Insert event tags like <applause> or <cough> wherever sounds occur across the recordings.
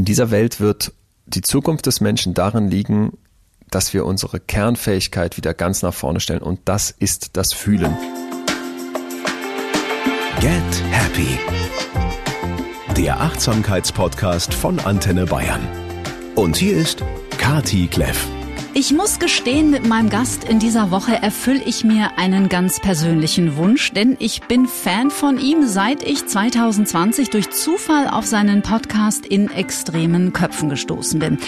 In dieser Welt wird die Zukunft des Menschen darin liegen, dass wir unsere Kernfähigkeit wieder ganz nach vorne stellen und das ist das Fühlen. Get Happy. Der Achtsamkeitspodcast von Antenne Bayern. Und hier ist Kati Kleff. Ich muss gestehen, mit meinem Gast in dieser Woche erfülle ich mir einen ganz persönlichen Wunsch, denn ich bin Fan von ihm, seit ich 2020 durch Zufall auf seinen Podcast in extremen Köpfen gestoßen bin.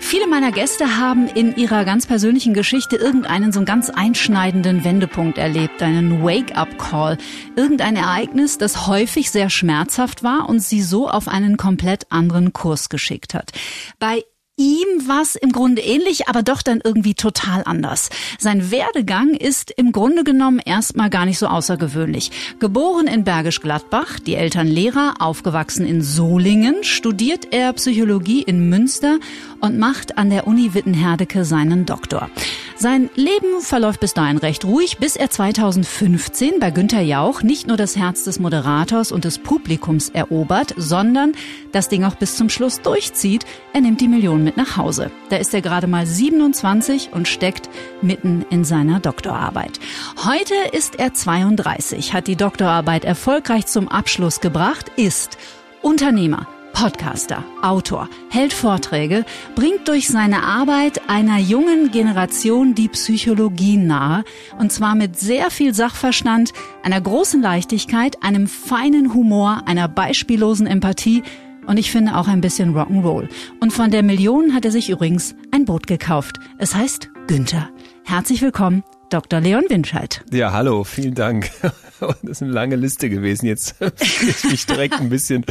Viele meiner Gäste haben in ihrer ganz persönlichen Geschichte irgendeinen so ganz einschneidenden Wendepunkt erlebt, einen Wake-up-Call, irgendein Ereignis, das häufig sehr schmerzhaft war und sie so auf einen komplett anderen Kurs geschickt hat. Bei ihm war es im Grunde ähnlich, aber doch dann irgendwie total anders. Sein Werdegang ist im Grunde genommen erstmal gar nicht so außergewöhnlich. Geboren in Bergisch Gladbach, die Eltern Lehrer, aufgewachsen in Solingen, studiert er Psychologie in Münster und macht an der Uni Wittenherdecke seinen Doktor. Sein Leben verläuft bis dahin recht ruhig, bis er 2015 bei Günter Jauch nicht nur das Herz des Moderators und des Publikums erobert, sondern das Ding auch bis zum Schluss durchzieht. Er nimmt die Millionen mit nach Hause. Da ist er gerade mal 27 und steckt mitten in seiner Doktorarbeit. Heute ist er 32, hat die Doktorarbeit erfolgreich zum Abschluss gebracht, ist Unternehmer, Podcaster, Autor, hält Vorträge, bringt durch seine Arbeit einer jungen Generation die Psychologie nahe, und zwar mit sehr viel Sachverstand, einer großen Leichtigkeit, einem feinen Humor, einer beispiellosen Empathie und ich finde auch ein bisschen Rock'n'Roll. Und von der Million hat er sich übrigens ein Boot gekauft. Es heißt Günther. Herzlich willkommen Dr. Leon Winscheid. Ja, hallo, vielen Dank. <laughs> Das ist eine lange Liste gewesen. Jetzt <laughs> ich mich direkt ein bisschen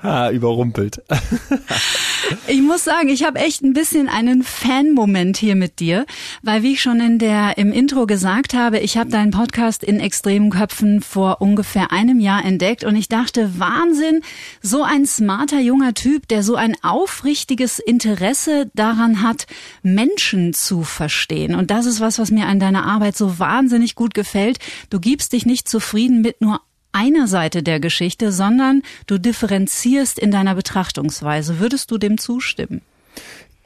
ah, überrumpelt. <laughs> Ich muss sagen, ich habe echt ein bisschen einen Fan-Moment hier mit dir, weil wie ich schon in der im Intro gesagt habe, ich habe deinen Podcast in extremen Köpfen vor ungefähr einem Jahr entdeckt und ich dachte, Wahnsinn, so ein smarter junger Typ, der so ein aufrichtiges Interesse daran hat, Menschen zu verstehen. Und das ist was, was mir an deiner Arbeit so wahnsinnig gut gefällt. Du gibst dich nicht zufrieden mit nur einer Seite der Geschichte, sondern du differenzierst in deiner Betrachtungsweise. Würdest du dem zustimmen?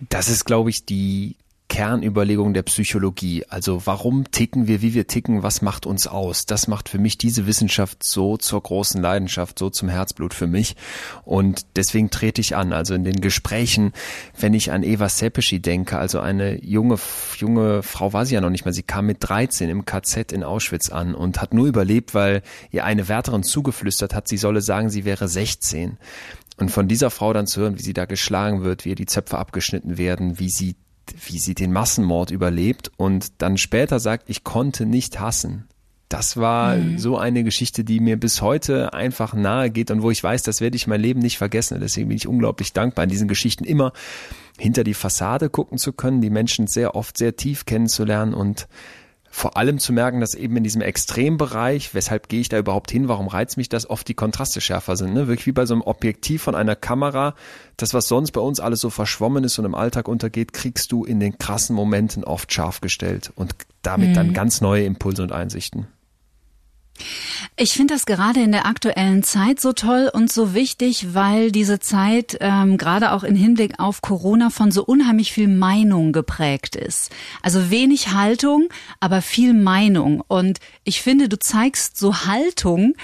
Das ist, glaube ich, die Kernüberlegung der Psychologie. Also warum ticken wir, wie wir ticken, was macht uns aus? Das macht für mich diese Wissenschaft so zur großen Leidenschaft, so zum Herzblut für mich. Und deswegen trete ich an. Also in den Gesprächen, wenn ich an Eva Sepeschi denke, also eine junge, junge Frau war sie ja noch nicht mal. Sie kam mit 13 im KZ in Auschwitz an und hat nur überlebt, weil ihr eine Wärterin zugeflüstert hat, sie solle sagen, sie wäre 16. Und von dieser Frau dann zu hören, wie sie da geschlagen wird, wie ihr die Zöpfe abgeschnitten werden, wie sie wie sie den Massenmord überlebt und dann später sagt, ich konnte nicht hassen. Das war mhm. so eine Geschichte, die mir bis heute einfach nahe geht und wo ich weiß, das werde ich mein Leben nicht vergessen. Deswegen bin ich unglaublich dankbar, in diesen Geschichten immer hinter die Fassade gucken zu können, die Menschen sehr oft sehr tief kennenzulernen und vor allem zu merken, dass eben in diesem Extrembereich, weshalb gehe ich da überhaupt hin, warum reizt mich das, oft die Kontraste schärfer sind. Ne? Wirklich wie bei so einem Objektiv von einer Kamera, das, was sonst bei uns alles so verschwommen ist und im Alltag untergeht, kriegst du in den krassen Momenten oft scharf gestellt und damit mhm. dann ganz neue Impulse und Einsichten. Ich finde das gerade in der aktuellen Zeit so toll und so wichtig, weil diese Zeit ähm, gerade auch in Hinblick auf Corona von so unheimlich viel Meinung geprägt ist. Also wenig Haltung, aber viel Meinung. Und ich finde, du zeigst so Haltung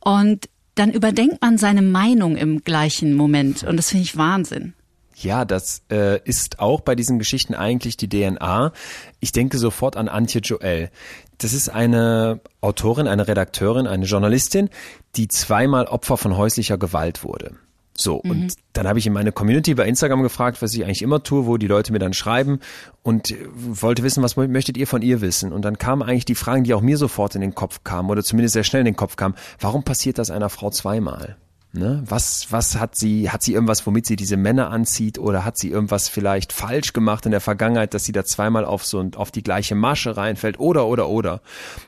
und dann überdenkt man seine Meinung im gleichen Moment. Und das finde ich Wahnsinn. Ja, das äh, ist auch bei diesen Geschichten eigentlich die DNA. Ich denke sofort an Antje Joel. Das ist eine Autorin, eine Redakteurin, eine Journalistin, die zweimal Opfer von häuslicher Gewalt wurde. So, mhm. und dann habe ich in meine Community bei Instagram gefragt, was ich eigentlich immer tue, wo die Leute mir dann schreiben und wollte wissen, was möchtet ihr von ihr wissen? Und dann kamen eigentlich die Fragen, die auch mir sofort in den Kopf kamen oder zumindest sehr schnell in den Kopf kamen. Warum passiert das einer Frau zweimal? Ne? Was, was hat sie, hat sie irgendwas, womit sie diese Männer anzieht oder hat sie irgendwas vielleicht falsch gemacht in der Vergangenheit, dass sie da zweimal auf so auf die gleiche Masche reinfällt oder, oder, oder.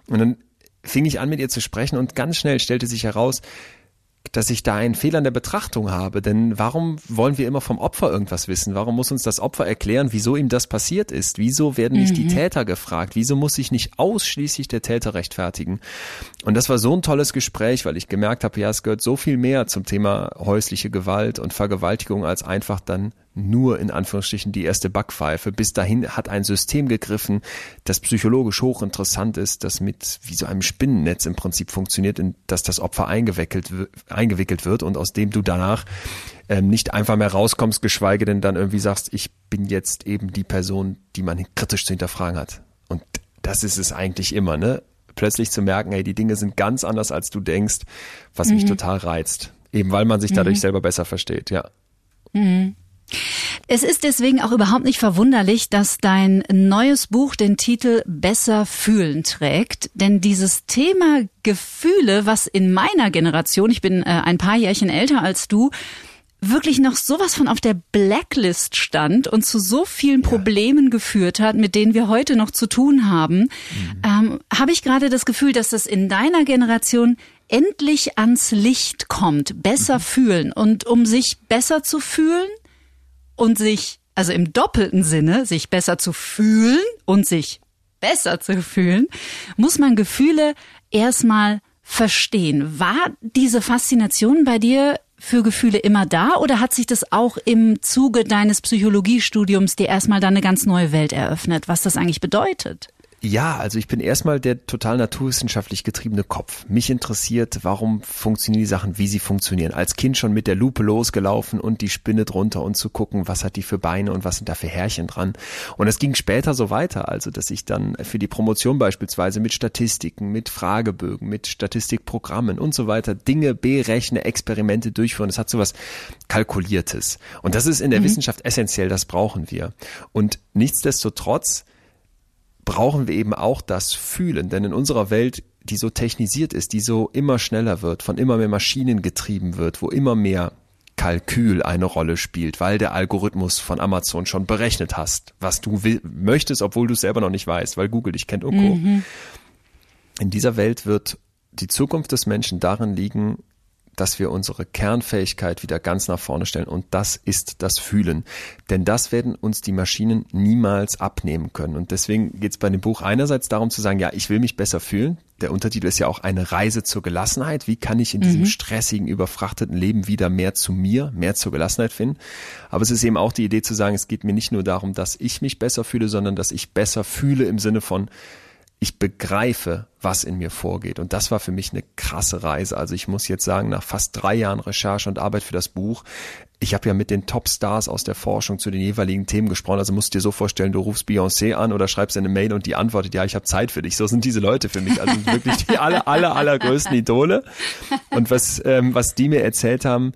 Und dann fing ich an mit ihr zu sprechen und ganz schnell stellte sich heraus, dass ich da einen Fehler in der Betrachtung habe. Denn warum wollen wir immer vom Opfer irgendwas wissen? Warum muss uns das Opfer erklären, wieso ihm das passiert ist? Wieso werden nicht mhm. die Täter gefragt? Wieso muss sich nicht ausschließlich der Täter rechtfertigen? Und das war so ein tolles Gespräch, weil ich gemerkt habe, ja, es gehört so viel mehr zum Thema häusliche Gewalt und Vergewaltigung als einfach dann nur in Anführungsstrichen die erste Backpfeife. Bis dahin hat ein System gegriffen, das psychologisch hochinteressant ist, das mit wie so einem Spinnennetz im Prinzip funktioniert, in das das Opfer eingewickelt, eingewickelt wird und aus dem du danach ähm, nicht einfach mehr rauskommst, geschweige denn dann irgendwie sagst, ich bin jetzt eben die Person, die man kritisch zu hinterfragen hat. Und das ist es eigentlich immer, ne? Plötzlich zu merken, hey, die Dinge sind ganz anders, als du denkst, was mhm. mich total reizt. Eben weil man sich dadurch mhm. selber besser versteht, ja. Mhm. Es ist deswegen auch überhaupt nicht verwunderlich, dass dein neues Buch den Titel Besser fühlen trägt. Denn dieses Thema Gefühle, was in meiner Generation, ich bin äh, ein paar Jährchen älter als du, wirklich noch sowas von auf der Blacklist stand und zu so vielen Problemen ja. geführt hat, mit denen wir heute noch zu tun haben, mhm. ähm, habe ich gerade das Gefühl, dass das in deiner Generation endlich ans Licht kommt, besser mhm. fühlen. Und um sich besser zu fühlen, und sich, also im doppelten Sinne, sich besser zu fühlen und sich besser zu fühlen, muss man Gefühle erstmal verstehen. War diese Faszination bei dir für Gefühle immer da oder hat sich das auch im Zuge deines Psychologiestudiums dir erstmal da eine ganz neue Welt eröffnet, was das eigentlich bedeutet? Ja, also ich bin erstmal der total naturwissenschaftlich getriebene Kopf. Mich interessiert, warum funktionieren die Sachen, wie sie funktionieren. Als Kind schon mit der Lupe losgelaufen und die Spinne drunter und zu gucken, was hat die für Beine und was sind da für Härchen dran. Und es ging später so weiter, also dass ich dann für die Promotion beispielsweise mit Statistiken, mit Fragebögen, mit Statistikprogrammen und so weiter Dinge berechne, Experimente durchführen. Das hat so was Kalkuliertes. Und das ist in der mhm. Wissenschaft essentiell, das brauchen wir. Und nichtsdestotrotz brauchen wir eben auch das Fühlen. Denn in unserer Welt, die so technisiert ist, die so immer schneller wird, von immer mehr Maschinen getrieben wird, wo immer mehr Kalkül eine Rolle spielt, weil der Algorithmus von Amazon schon berechnet hast, was du will, möchtest, obwohl du es selber noch nicht weißt, weil Google dich kennt und Co. Mhm. In dieser Welt wird die Zukunft des Menschen darin liegen, dass wir unsere Kernfähigkeit wieder ganz nach vorne stellen und das ist das Fühlen. Denn das werden uns die Maschinen niemals abnehmen können. Und deswegen geht es bei dem Buch einerseits darum zu sagen, ja, ich will mich besser fühlen. Der Untertitel ist ja auch eine Reise zur Gelassenheit. Wie kann ich in diesem mhm. stressigen, überfrachteten Leben wieder mehr zu mir, mehr zur Gelassenheit finden? Aber es ist eben auch die Idee zu sagen, es geht mir nicht nur darum, dass ich mich besser fühle, sondern dass ich besser fühle im Sinne von, ich begreife, was in mir vorgeht. Und das war für mich eine krasse Reise. Also ich muss jetzt sagen, nach fast drei Jahren Recherche und Arbeit für das Buch, ich habe ja mit den Top-Stars aus der Forschung zu den jeweiligen Themen gesprochen. Also musst dir so vorstellen, du rufst Beyoncé an oder schreibst eine Mail und die antwortet, ja, ich habe Zeit für dich. So sind diese Leute für mich. Also <laughs> wirklich die aller, aller, allergrößten Idole. Und was, ähm, was die mir erzählt haben,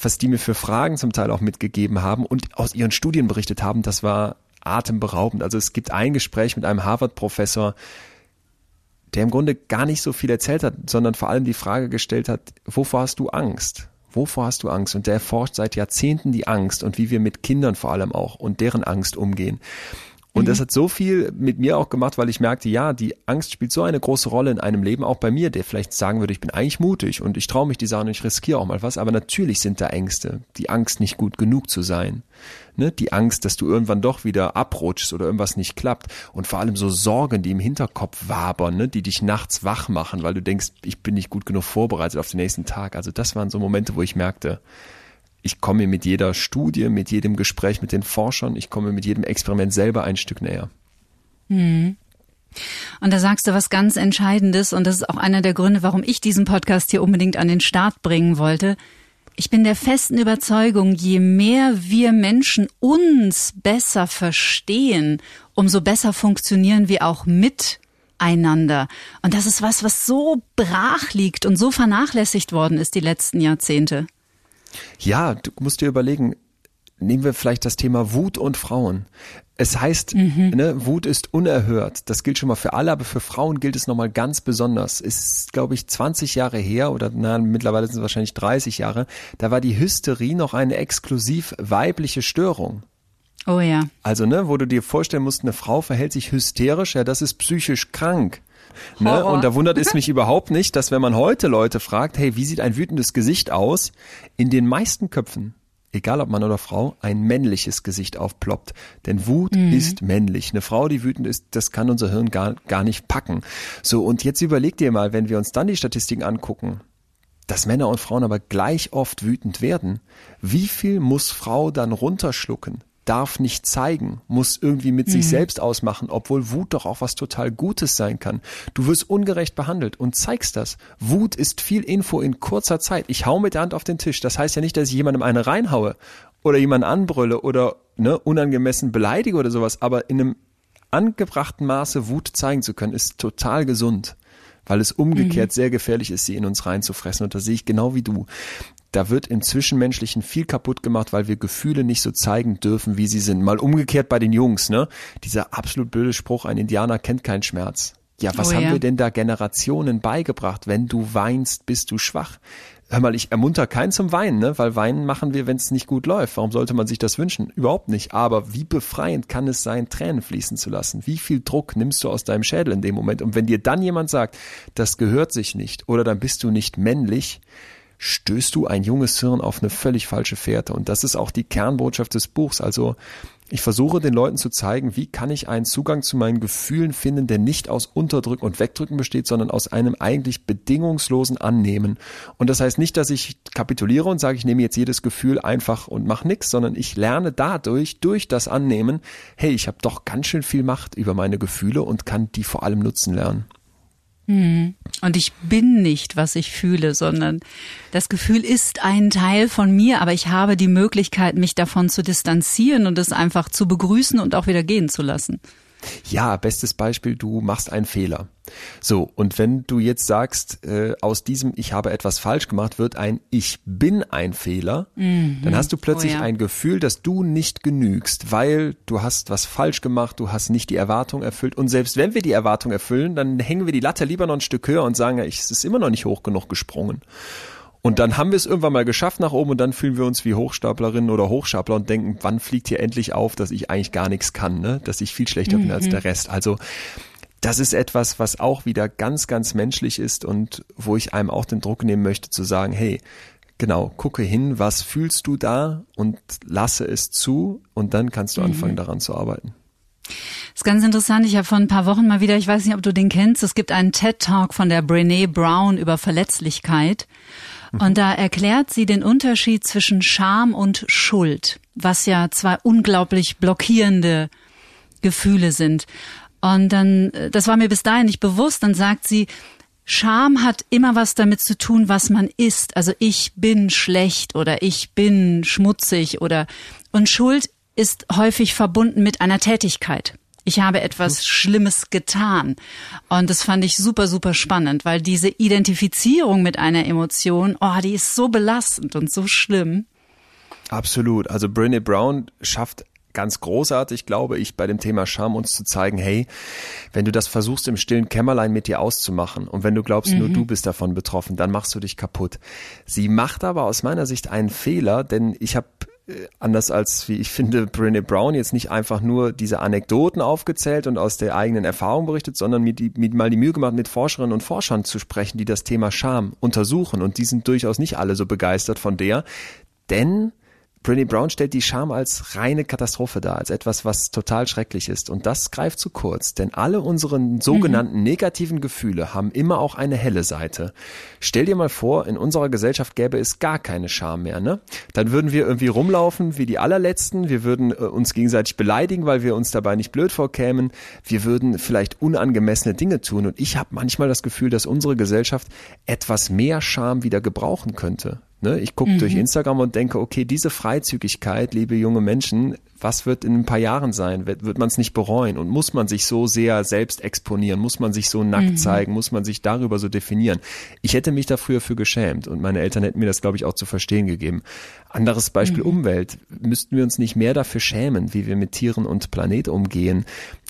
was die mir für Fragen zum Teil auch mitgegeben haben und aus ihren Studien berichtet haben, das war atemberaubend. Also es gibt ein Gespräch mit einem Harvard-Professor, der im Grunde gar nicht so viel erzählt hat, sondern vor allem die Frage gestellt hat, wovor hast du Angst? Wovor hast du Angst? Und der erforscht seit Jahrzehnten die Angst und wie wir mit Kindern vor allem auch und deren Angst umgehen. Und mhm. das hat so viel mit mir auch gemacht, weil ich merkte, ja, die Angst spielt so eine große Rolle in einem Leben, auch bei mir, der vielleicht sagen würde, ich bin eigentlich mutig und ich traue mich die Sachen und ich riskiere auch mal was, aber natürlich sind da Ängste. Die Angst, nicht gut genug zu sein. Ne? Die Angst, dass du irgendwann doch wieder abrutschst oder irgendwas nicht klappt. Und vor allem so Sorgen, die im Hinterkopf wabern, ne? die dich nachts wach machen, weil du denkst, ich bin nicht gut genug vorbereitet auf den nächsten Tag. Also das waren so Momente, wo ich merkte, ich komme mit jeder Studie, mit jedem Gespräch mit den Forschern, ich komme mit jedem Experiment selber ein Stück näher. Hm. Und da sagst du was ganz Entscheidendes und das ist auch einer der Gründe, warum ich diesen Podcast hier unbedingt an den Start bringen wollte. Ich bin der festen Überzeugung, je mehr wir Menschen uns besser verstehen, umso besser funktionieren wir auch miteinander. Und das ist was, was so brach liegt und so vernachlässigt worden ist die letzten Jahrzehnte. Ja, du musst dir überlegen, nehmen wir vielleicht das Thema Wut und Frauen. Es heißt, mhm. ne, Wut ist unerhört. Das gilt schon mal für alle, aber für Frauen gilt es nochmal ganz besonders. Ist, glaube ich, 20 Jahre her oder na, mittlerweile sind es wahrscheinlich 30 Jahre. Da war die Hysterie noch eine exklusiv weibliche Störung. Oh ja. Also, ne, wo du dir vorstellen musst, eine Frau verhält sich hysterisch, ja, das ist psychisch krank. Ne? Und da wundert es mich <laughs> überhaupt nicht, dass wenn man heute Leute fragt, hey, wie sieht ein wütendes Gesicht aus, in den meisten Köpfen egal ob Mann oder Frau, ein männliches Gesicht aufploppt. Denn Wut mhm. ist männlich. Eine Frau, die wütend ist, das kann unser Hirn gar, gar nicht packen. So, und jetzt überleg dir mal, wenn wir uns dann die Statistiken angucken, dass Männer und Frauen aber gleich oft wütend werden, wie viel muss Frau dann runterschlucken, darf nicht zeigen, muss irgendwie mit mhm. sich selbst ausmachen, obwohl Wut doch auch was total Gutes sein kann. Du wirst ungerecht behandelt und zeigst das. Wut ist viel Info in kurzer Zeit. Ich hau mit der Hand auf den Tisch. Das heißt ja nicht, dass ich jemandem eine reinhaue oder jemanden anbrülle oder ne, unangemessen beleidige oder sowas, aber in einem angebrachten Maße Wut zeigen zu können, ist total gesund weil es umgekehrt mhm. sehr gefährlich ist, sie in uns reinzufressen. Und da sehe ich genau wie du da wird im Zwischenmenschlichen viel kaputt gemacht, weil wir Gefühle nicht so zeigen dürfen, wie sie sind. Mal umgekehrt bei den Jungs, ne? Dieser absolut blöde Spruch, ein Indianer kennt keinen Schmerz. Ja, was oh, haben ja. wir denn da Generationen beigebracht? Wenn du weinst, bist du schwach. Hör mal, ich ermunter keinen zum Weinen, ne? weil Weinen machen wir, wenn es nicht gut läuft. Warum sollte man sich das wünschen? Überhaupt nicht. Aber wie befreiend kann es sein, Tränen fließen zu lassen? Wie viel Druck nimmst du aus deinem Schädel in dem Moment? Und wenn dir dann jemand sagt, das gehört sich nicht oder dann bist du nicht männlich, stößt du ein junges Hirn auf eine völlig falsche Fährte. Und das ist auch die Kernbotschaft des Buchs. Also ich versuche den Leuten zu zeigen, wie kann ich einen Zugang zu meinen Gefühlen finden, der nicht aus Unterdrücken und Wegdrücken besteht, sondern aus einem eigentlich bedingungslosen Annehmen. Und das heißt nicht, dass ich kapituliere und sage, ich nehme jetzt jedes Gefühl einfach und mache nichts, sondern ich lerne dadurch, durch das Annehmen, hey, ich habe doch ganz schön viel Macht über meine Gefühle und kann die vor allem nutzen lernen. Hm. Und ich bin nicht, was ich fühle, sondern das Gefühl ist ein Teil von mir, aber ich habe die Möglichkeit, mich davon zu distanzieren und es einfach zu begrüßen und auch wieder gehen zu lassen. Ja, bestes Beispiel, du machst einen Fehler. So, und wenn du jetzt sagst, äh, aus diesem Ich habe etwas falsch gemacht, wird ein Ich bin ein Fehler, mhm. dann hast du plötzlich oh ja. ein Gefühl, dass du nicht genügst, weil du hast was falsch gemacht, du hast nicht die Erwartung erfüllt. Und selbst wenn wir die Erwartung erfüllen, dann hängen wir die Latte lieber noch ein Stück höher und sagen, ja, es ist immer noch nicht hoch genug gesprungen. Und dann haben wir es irgendwann mal geschafft nach oben und dann fühlen wir uns wie Hochstaplerinnen oder Hochstapler und denken, wann fliegt hier endlich auf, dass ich eigentlich gar nichts kann, ne? dass ich viel schlechter mhm. bin als der mhm. Rest. Also das ist etwas, was auch wieder ganz, ganz menschlich ist und wo ich einem auch den Druck nehmen möchte zu sagen, hey, genau, gucke hin, was fühlst du da und lasse es zu und dann kannst du mhm. anfangen daran zu arbeiten. Das ist ganz interessant. Ich habe vor ein paar Wochen mal wieder, ich weiß nicht, ob du den kennst, es gibt einen TED-Talk von der Brene Brown über Verletzlichkeit. Und da erklärt sie den Unterschied zwischen Scham und Schuld, was ja zwei unglaublich blockierende Gefühle sind. Und dann, das war mir bis dahin nicht bewusst, dann sagt sie, Scham hat immer was damit zu tun, was man ist. Also ich bin schlecht oder ich bin schmutzig oder, und Schuld ist häufig verbunden mit einer Tätigkeit ich habe etwas hm. Schlimmes getan. Und das fand ich super, super spannend, weil diese Identifizierung mit einer Emotion, oh, die ist so belastend und so schlimm. Absolut. Also Brené Brown schafft ganz großartig, glaube ich, bei dem Thema Scham uns zu zeigen, hey, wenn du das versuchst im stillen Kämmerlein mit dir auszumachen und wenn du glaubst, mhm. nur du bist davon betroffen, dann machst du dich kaputt. Sie macht aber aus meiner Sicht einen Fehler, denn ich habe anders als, wie ich finde, Brené Brown jetzt nicht einfach nur diese Anekdoten aufgezählt und aus der eigenen Erfahrung berichtet, sondern mir, die, mir mal die Mühe gemacht, mit Forscherinnen und Forschern zu sprechen, die das Thema Scham untersuchen. Und die sind durchaus nicht alle so begeistert von der, denn Brené Brown stellt die Scham als reine Katastrophe dar, als etwas, was total schrecklich ist. Und das greift zu kurz, denn alle unsere sogenannten mhm. negativen Gefühle haben immer auch eine helle Seite. Stell dir mal vor, in unserer Gesellschaft gäbe es gar keine Scham mehr, ne? Dann würden wir irgendwie rumlaufen wie die allerletzten, wir würden äh, uns gegenseitig beleidigen, weil wir uns dabei nicht blöd vorkämen, wir würden vielleicht unangemessene Dinge tun. Und ich habe manchmal das Gefühl, dass unsere Gesellschaft etwas mehr Scham wieder gebrauchen könnte. Ne? Ich gucke mhm. durch Instagram und denke, okay, diese Freizügigkeit, liebe junge Menschen, was wird in ein paar Jahren sein? Wird, wird man es nicht bereuen? Und muss man sich so sehr selbst exponieren? Muss man sich so nackt mhm. zeigen? Muss man sich darüber so definieren? Ich hätte mich da früher für geschämt und meine Eltern hätten mir das, glaube ich, auch zu verstehen gegeben. Anderes Beispiel mhm. Umwelt. Müssten wir uns nicht mehr dafür schämen, wie wir mit Tieren und Planet umgehen?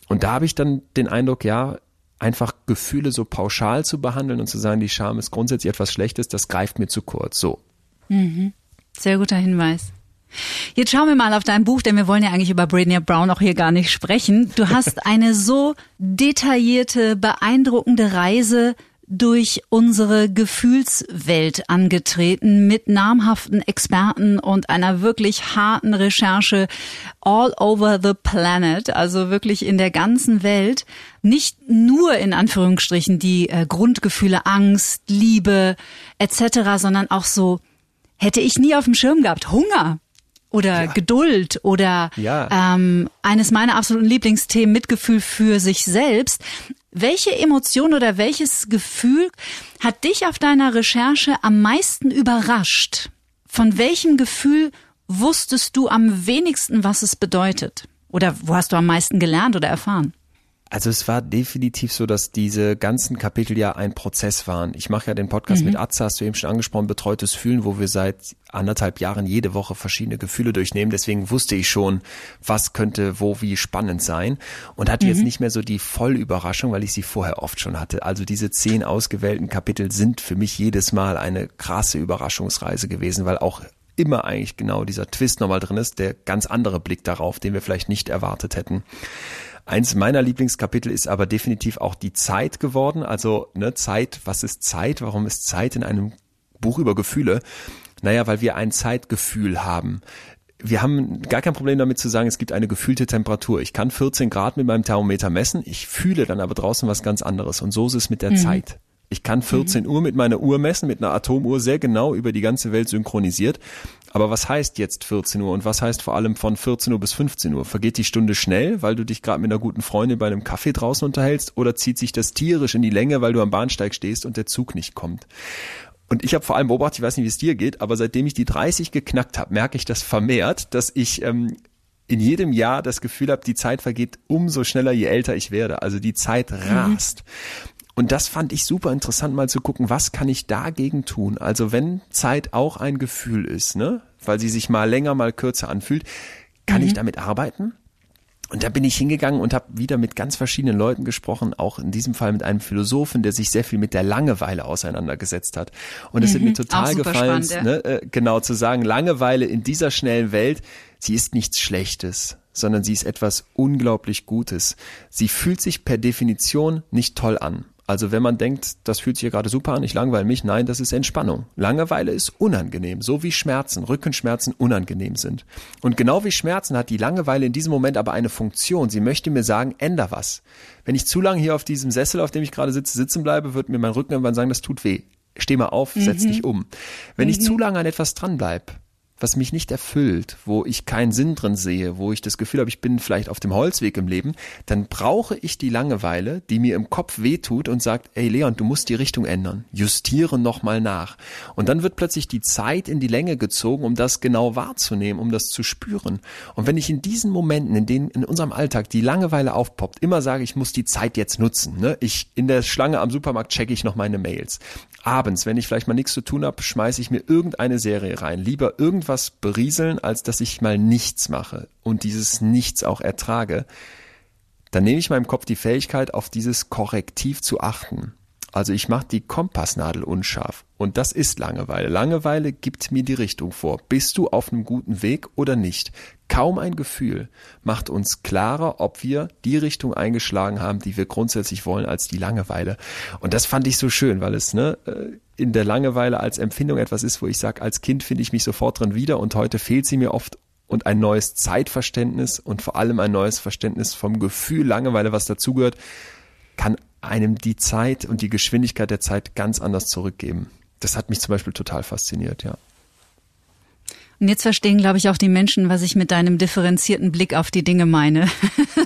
Und da habe ich dann den Eindruck, ja, einfach Gefühle so pauschal zu behandeln und zu sagen, die Scham ist grundsätzlich etwas Schlechtes, das greift mir zu kurz. So, Mhm. Sehr guter Hinweis. Jetzt schauen wir mal auf dein Buch, denn wir wollen ja eigentlich über Britney Brown auch hier gar nicht sprechen. Du <laughs> hast eine so detaillierte, beeindruckende Reise durch unsere Gefühlswelt angetreten mit namhaften Experten und einer wirklich harten Recherche all over the planet, also wirklich in der ganzen Welt. Nicht nur in Anführungsstrichen die äh, Grundgefühle Angst, Liebe etc., sondern auch so hätte ich nie auf dem Schirm gehabt. Hunger, oder ja. Geduld oder ja. ähm, eines meiner absoluten Lieblingsthemen Mitgefühl für sich selbst. Welche Emotion oder welches Gefühl hat dich auf deiner Recherche am meisten überrascht? Von welchem Gefühl wusstest du am wenigsten, was es bedeutet? Oder wo hast du am meisten gelernt oder erfahren? Also es war definitiv so, dass diese ganzen Kapitel ja ein Prozess waren. Ich mache ja den Podcast mhm. mit Atze, hast du eben schon angesprochen, betreutes Fühlen, wo wir seit anderthalb Jahren jede Woche verschiedene Gefühle durchnehmen. Deswegen wusste ich schon, was könnte wo wie spannend sein und hatte mhm. jetzt nicht mehr so die Vollüberraschung, weil ich sie vorher oft schon hatte. Also diese zehn ausgewählten Kapitel sind für mich jedes Mal eine krasse Überraschungsreise gewesen, weil auch immer eigentlich genau dieser Twist nochmal drin ist, der ganz andere Blick darauf, den wir vielleicht nicht erwartet hätten. Eins meiner Lieblingskapitel ist aber definitiv auch die Zeit geworden. Also ne, Zeit, was ist Zeit? Warum ist Zeit in einem Buch über Gefühle? Naja, weil wir ein Zeitgefühl haben. Wir haben gar kein Problem damit zu sagen, es gibt eine gefühlte Temperatur. Ich kann 14 Grad mit meinem Thermometer messen, ich fühle dann aber draußen was ganz anderes. Und so ist es mit der mhm. Zeit. Ich kann 14 mhm. Uhr mit meiner Uhr messen, mit einer Atomuhr sehr genau über die ganze Welt synchronisiert. Aber was heißt jetzt 14 Uhr und was heißt vor allem von 14 Uhr bis 15 Uhr? Vergeht die Stunde schnell, weil du dich gerade mit einer guten Freundin bei einem Kaffee draußen unterhältst oder zieht sich das tierisch in die Länge, weil du am Bahnsteig stehst und der Zug nicht kommt? Und ich habe vor allem beobachtet, ich weiß nicht, wie es dir geht, aber seitdem ich die 30 geknackt habe, merke ich das vermehrt, dass ich ähm, in jedem Jahr das Gefühl habe, die Zeit vergeht umso schneller, je älter ich werde. Also die Zeit mhm. rast. Mhm. Und das fand ich super interessant, mal zu gucken, was kann ich dagegen tun? Also wenn Zeit auch ein Gefühl ist, ne, weil sie sich mal länger, mal kürzer anfühlt, kann mhm. ich damit arbeiten? Und da bin ich hingegangen und habe wieder mit ganz verschiedenen Leuten gesprochen, auch in diesem Fall mit einem Philosophen, der sich sehr viel mit der Langeweile auseinandergesetzt hat. Und es mhm, hat mir total gefallen, spannend, ne, äh, genau zu sagen, Langeweile in dieser schnellen Welt, sie ist nichts Schlechtes, sondern sie ist etwas unglaublich Gutes. Sie fühlt sich per Definition nicht toll an. Also wenn man denkt, das fühlt sich ja gerade super an, ich langweile mich, nein, das ist Entspannung. Langeweile ist unangenehm, so wie Schmerzen, Rückenschmerzen unangenehm sind. Und genau wie Schmerzen hat die Langeweile in diesem Moment aber eine Funktion. Sie möchte mir sagen, änder was. Wenn ich zu lange hier auf diesem Sessel, auf dem ich gerade sitze, sitzen bleibe, wird mir mein Rücken irgendwann sagen, das tut weh. Steh mal auf, setz mhm. dich um. Wenn mhm. ich zu lange an etwas dranbleibe, was mich nicht erfüllt, wo ich keinen Sinn drin sehe, wo ich das Gefühl habe, ich bin vielleicht auf dem Holzweg im Leben, dann brauche ich die Langeweile, die mir im Kopf wehtut und sagt, ey Leon, du musst die Richtung ändern, justiere nochmal nach. Und dann wird plötzlich die Zeit in die Länge gezogen, um das genau wahrzunehmen, um das zu spüren. Und wenn ich in diesen Momenten, in denen in unserem Alltag die Langeweile aufpoppt, immer sage, ich muss die Zeit jetzt nutzen. Ne? Ich in der Schlange am Supermarkt checke ich noch meine Mails. Abends, wenn ich vielleicht mal nichts zu tun habe, schmeiße ich mir irgendeine Serie rein. Lieber irgend irgendwas berieseln, als dass ich mal nichts mache und dieses Nichts auch ertrage, dann nehme ich meinem Kopf die Fähigkeit, auf dieses Korrektiv zu achten. Also ich mache die Kompassnadel unscharf. Und das ist Langeweile. Langeweile gibt mir die Richtung vor. Bist du auf einem guten Weg oder nicht? Kaum ein Gefühl macht uns klarer, ob wir die Richtung eingeschlagen haben, die wir grundsätzlich wollen, als die Langeweile. Und das fand ich so schön, weil es ne, äh, in der Langeweile als Empfindung etwas ist, wo ich sage, als Kind finde ich mich sofort drin wieder und heute fehlt sie mir oft und ein neues Zeitverständnis und vor allem ein neues Verständnis vom Gefühl Langeweile, was dazugehört, kann einem die Zeit und die Geschwindigkeit der Zeit ganz anders zurückgeben. Das hat mich zum Beispiel total fasziniert, ja. Und jetzt verstehen, glaube ich, auch die Menschen, was ich mit deinem differenzierten Blick auf die Dinge meine.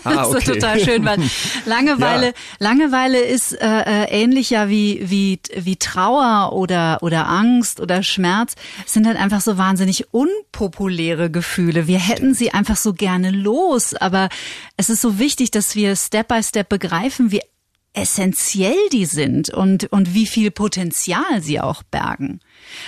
Ah, okay. <laughs> das ist total schön, weil <laughs> Langeweile, ja. Langeweile ist äh, äh, ähnlich ja wie, wie, wie Trauer oder, oder Angst oder Schmerz, es sind halt einfach so wahnsinnig unpopuläre Gefühle. Wir hätten sie einfach so gerne los, aber es ist so wichtig, dass wir Step by Step begreifen, wie essentiell die sind und, und wie viel Potenzial sie auch bergen.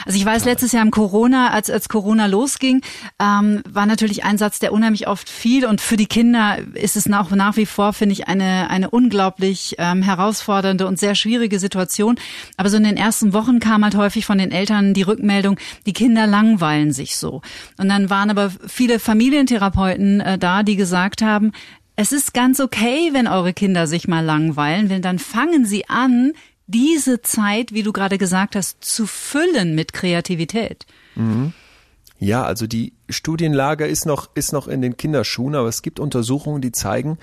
Also ich weiß, letztes Jahr im Corona, als, als Corona losging, ähm, war natürlich ein Satz, der unheimlich oft fiel und für die Kinder ist es nach, nach wie vor, finde ich, eine, eine unglaublich ähm, herausfordernde und sehr schwierige Situation. Aber so in den ersten Wochen kam halt häufig von den Eltern die Rückmeldung, die Kinder langweilen sich so. Und dann waren aber viele Familientherapeuten äh, da, die gesagt haben, es ist ganz okay, wenn eure Kinder sich mal langweilen, denn dann fangen sie an, diese Zeit, wie du gerade gesagt hast, zu füllen mit Kreativität. Mhm. Ja, also die Studienlage ist noch, ist noch in den Kinderschuhen, aber es gibt Untersuchungen, die zeigen,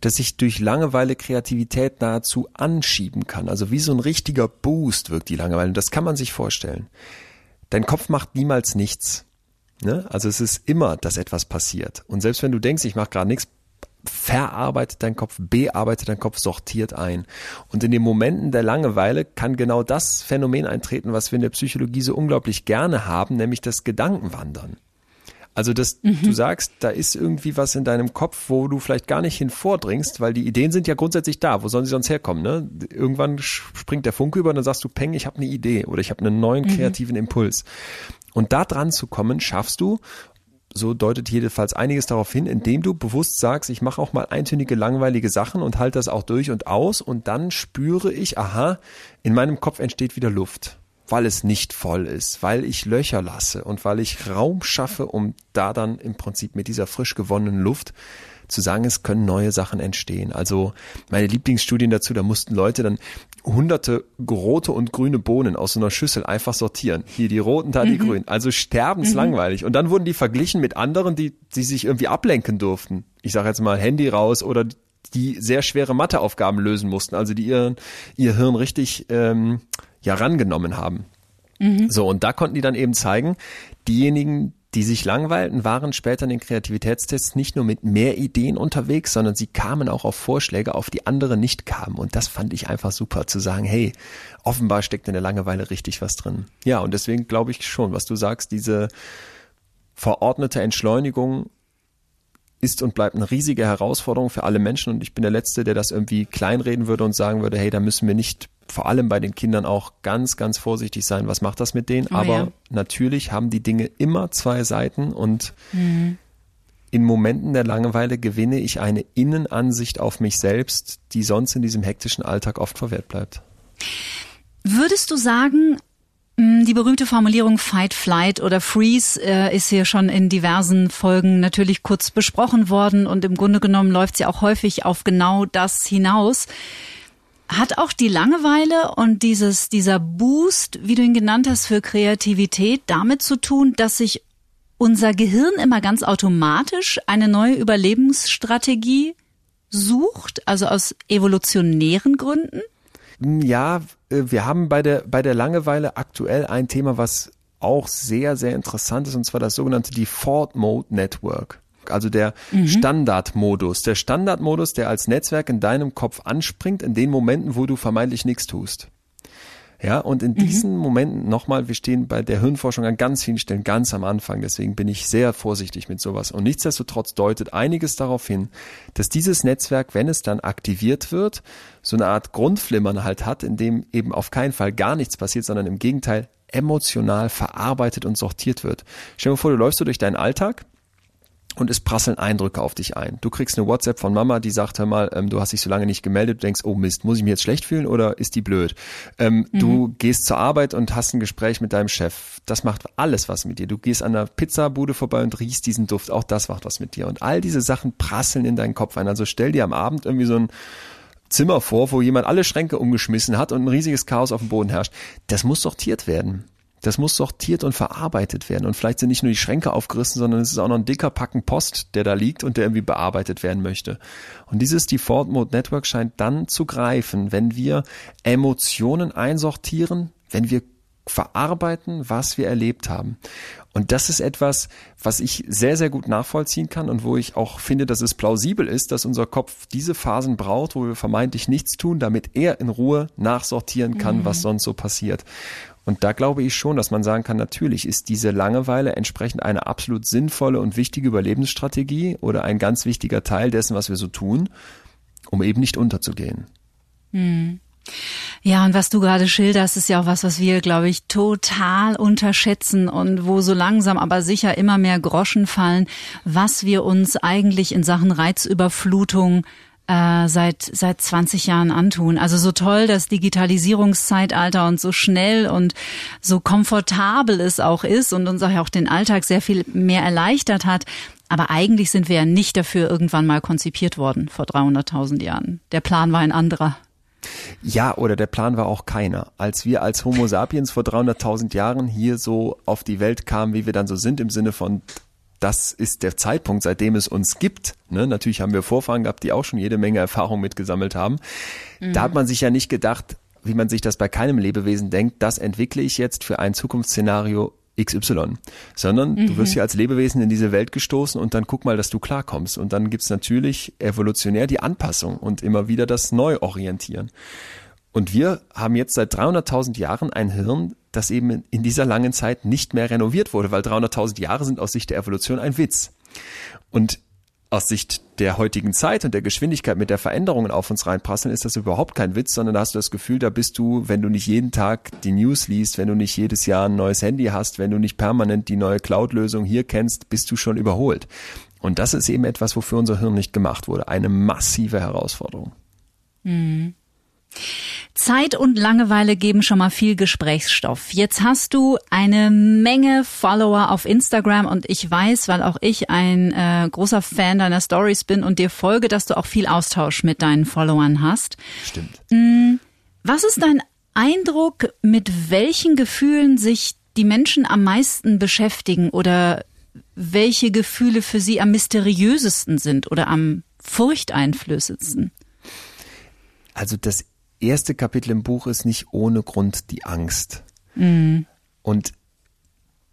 dass sich durch Langeweile Kreativität nahezu anschieben kann. Also wie so ein richtiger Boost wirkt die Langeweile. Und das kann man sich vorstellen. Dein Kopf macht niemals nichts. Ne? Also es ist immer, dass etwas passiert. Und selbst wenn du denkst, ich mache gerade nichts, verarbeitet dein Kopf, bearbeitet dein Kopf, sortiert ein. Und in den Momenten der Langeweile kann genau das Phänomen eintreten, was wir in der Psychologie so unglaublich gerne haben, nämlich das Gedankenwandern. Also, dass mhm. du sagst, da ist irgendwie was in deinem Kopf, wo du vielleicht gar nicht hin vordringst, weil die Ideen sind ja grundsätzlich da. Wo sollen sie sonst herkommen? Ne? Irgendwann springt der Funke über und dann sagst du, Peng, ich habe eine Idee oder ich habe einen neuen mhm. kreativen mhm. Impuls. Und da dran zu kommen, schaffst du so deutet jedenfalls einiges darauf hin, indem du bewusst sagst, ich mache auch mal eintönige, langweilige Sachen und halte das auch durch und aus. Und dann spüre ich, aha, in meinem Kopf entsteht wieder Luft, weil es nicht voll ist, weil ich Löcher lasse und weil ich Raum schaffe, um da dann im Prinzip mit dieser frisch gewonnenen Luft zu sagen, es können neue Sachen entstehen. Also meine Lieblingsstudien dazu, da mussten Leute dann hunderte rote und grüne Bohnen aus so einer Schüssel einfach sortieren. Hier die roten, da die mhm. grünen. Also sterbenslangweilig. Mhm. Und dann wurden die verglichen mit anderen, die, die sich irgendwie ablenken durften. Ich sage jetzt mal Handy raus oder die sehr schwere Matheaufgaben lösen mussten, also die ihren, ihr Hirn richtig ähm, ja rangenommen haben. Mhm. So, und da konnten die dann eben zeigen, diejenigen, die sich langweilten, waren später in den Kreativitätstests nicht nur mit mehr Ideen unterwegs, sondern sie kamen auch auf Vorschläge, auf die andere nicht kamen. Und das fand ich einfach super zu sagen, hey, offenbar steckt in der Langeweile richtig was drin. Ja, und deswegen glaube ich schon, was du sagst, diese verordnete Entschleunigung ist und bleibt eine riesige Herausforderung für alle Menschen. Und ich bin der Letzte, der das irgendwie kleinreden würde und sagen würde, hey, da müssen wir nicht vor allem bei den Kindern auch ganz, ganz vorsichtig sein, was macht das mit denen. Oh, Aber ja. natürlich haben die Dinge immer zwei Seiten und mhm. in Momenten der Langeweile gewinne ich eine Innenansicht auf mich selbst, die sonst in diesem hektischen Alltag oft verwehrt bleibt. Würdest du sagen, hm, die berühmte Formulierung Fight, Flight oder Freeze äh, ist hier schon in diversen Folgen natürlich kurz besprochen worden und im Grunde genommen läuft sie auch häufig auf genau das hinaus. Hat auch die Langeweile und dieses, dieser Boost, wie du ihn genannt hast, für Kreativität damit zu tun, dass sich unser Gehirn immer ganz automatisch eine neue Überlebensstrategie sucht, also aus evolutionären Gründen? Ja, äh, wir haben bei der, bei der Langeweile aktuell ein Thema, was auch sehr, sehr interessant ist, und zwar das sogenannte Default Mode Network also der mhm. Standardmodus. Der Standardmodus, der als Netzwerk in deinem Kopf anspringt, in den Momenten, wo du vermeintlich nichts tust. Ja, und in mhm. diesen Momenten nochmal, wir stehen bei der Hirnforschung an ganz vielen Stellen ganz am Anfang, deswegen bin ich sehr vorsichtig mit sowas. Und nichtsdestotrotz deutet einiges darauf hin, dass dieses Netzwerk, wenn es dann aktiviert wird, so eine Art Grundflimmern halt hat, in dem eben auf keinen Fall gar nichts passiert, sondern im Gegenteil emotional verarbeitet und sortiert wird. Stell dir vor, du läufst so durch deinen Alltag und es prasseln Eindrücke auf dich ein. Du kriegst eine WhatsApp von Mama, die sagt, hör mal, ähm, du hast dich so lange nicht gemeldet, du denkst, oh Mist, muss ich mich jetzt schlecht fühlen oder ist die blöd? Ähm, mhm. Du gehst zur Arbeit und hast ein Gespräch mit deinem Chef. Das macht alles was mit dir. Du gehst an der Pizzabude vorbei und riechst diesen Duft. Auch das macht was mit dir. Und all diese Sachen prasseln in deinen Kopf ein. Also stell dir am Abend irgendwie so ein Zimmer vor, wo jemand alle Schränke umgeschmissen hat und ein riesiges Chaos auf dem Boden herrscht. Das muss sortiert werden. Das muss sortiert und verarbeitet werden. Und vielleicht sind nicht nur die Schränke aufgerissen, sondern es ist auch noch ein dicker Packen Post, der da liegt und der irgendwie bearbeitet werden möchte. Und dieses Default Mode Network scheint dann zu greifen, wenn wir Emotionen einsortieren, wenn wir verarbeiten, was wir erlebt haben. Und das ist etwas, was ich sehr, sehr gut nachvollziehen kann und wo ich auch finde, dass es plausibel ist, dass unser Kopf diese Phasen braucht, wo wir vermeintlich nichts tun, damit er in Ruhe nachsortieren kann, mhm. was sonst so passiert. Und da glaube ich schon, dass man sagen kann, natürlich ist diese Langeweile entsprechend eine absolut sinnvolle und wichtige Überlebensstrategie oder ein ganz wichtiger Teil dessen, was wir so tun, um eben nicht unterzugehen. Hm. Ja, und was du gerade schilderst, ist ja auch was, was wir, glaube ich, total unterschätzen und wo so langsam aber sicher immer mehr Groschen fallen, was wir uns eigentlich in Sachen Reizüberflutung äh, seit seit 20 Jahren antun. Also so toll das Digitalisierungszeitalter und so schnell und so komfortabel es auch ist und uns auch den Alltag sehr viel mehr erleichtert hat. Aber eigentlich sind wir ja nicht dafür irgendwann mal konzipiert worden vor 300.000 Jahren. Der Plan war ein anderer. Ja, oder der Plan war auch keiner. Als wir als Homo sapiens vor 300.000 Jahren hier so auf die Welt kamen, wie wir dann so sind, im Sinne von, das ist der Zeitpunkt, seitdem es uns gibt. Ne? Natürlich haben wir Vorfahren gehabt, die auch schon jede Menge Erfahrung mitgesammelt haben. Mhm. Da hat man sich ja nicht gedacht, wie man sich das bei keinem Lebewesen denkt, das entwickle ich jetzt für ein Zukunftsszenario XY, sondern mhm. du wirst ja als Lebewesen in diese Welt gestoßen und dann guck mal, dass du klarkommst. Und dann gibt's natürlich evolutionär die Anpassung und immer wieder das Neuorientieren. Und wir haben jetzt seit 300.000 Jahren ein Hirn, das eben in dieser langen Zeit nicht mehr renoviert wurde, weil 300.000 Jahre sind aus Sicht der Evolution ein Witz. Und aus Sicht der heutigen Zeit und der Geschwindigkeit mit der Veränderungen auf uns reinprasseln, ist das überhaupt kein Witz, sondern da hast du das Gefühl, da bist du, wenn du nicht jeden Tag die News liest, wenn du nicht jedes Jahr ein neues Handy hast, wenn du nicht permanent die neue Cloud-Lösung hier kennst, bist du schon überholt. Und das ist eben etwas, wofür unser Hirn nicht gemacht wurde. Eine massive Herausforderung. Mhm. Zeit und Langeweile geben schon mal viel Gesprächsstoff. Jetzt hast du eine Menge Follower auf Instagram und ich weiß, weil auch ich ein äh, großer Fan deiner Stories bin und dir folge, dass du auch viel Austausch mit deinen Followern hast. Stimmt. Mm, was ist dein Eindruck, mit welchen Gefühlen sich die Menschen am meisten beschäftigen oder welche Gefühle für sie am mysteriösesten sind oder am furchteinflößendsten? Also das erste Kapitel im Buch ist nicht ohne Grund die Angst. Mhm. Und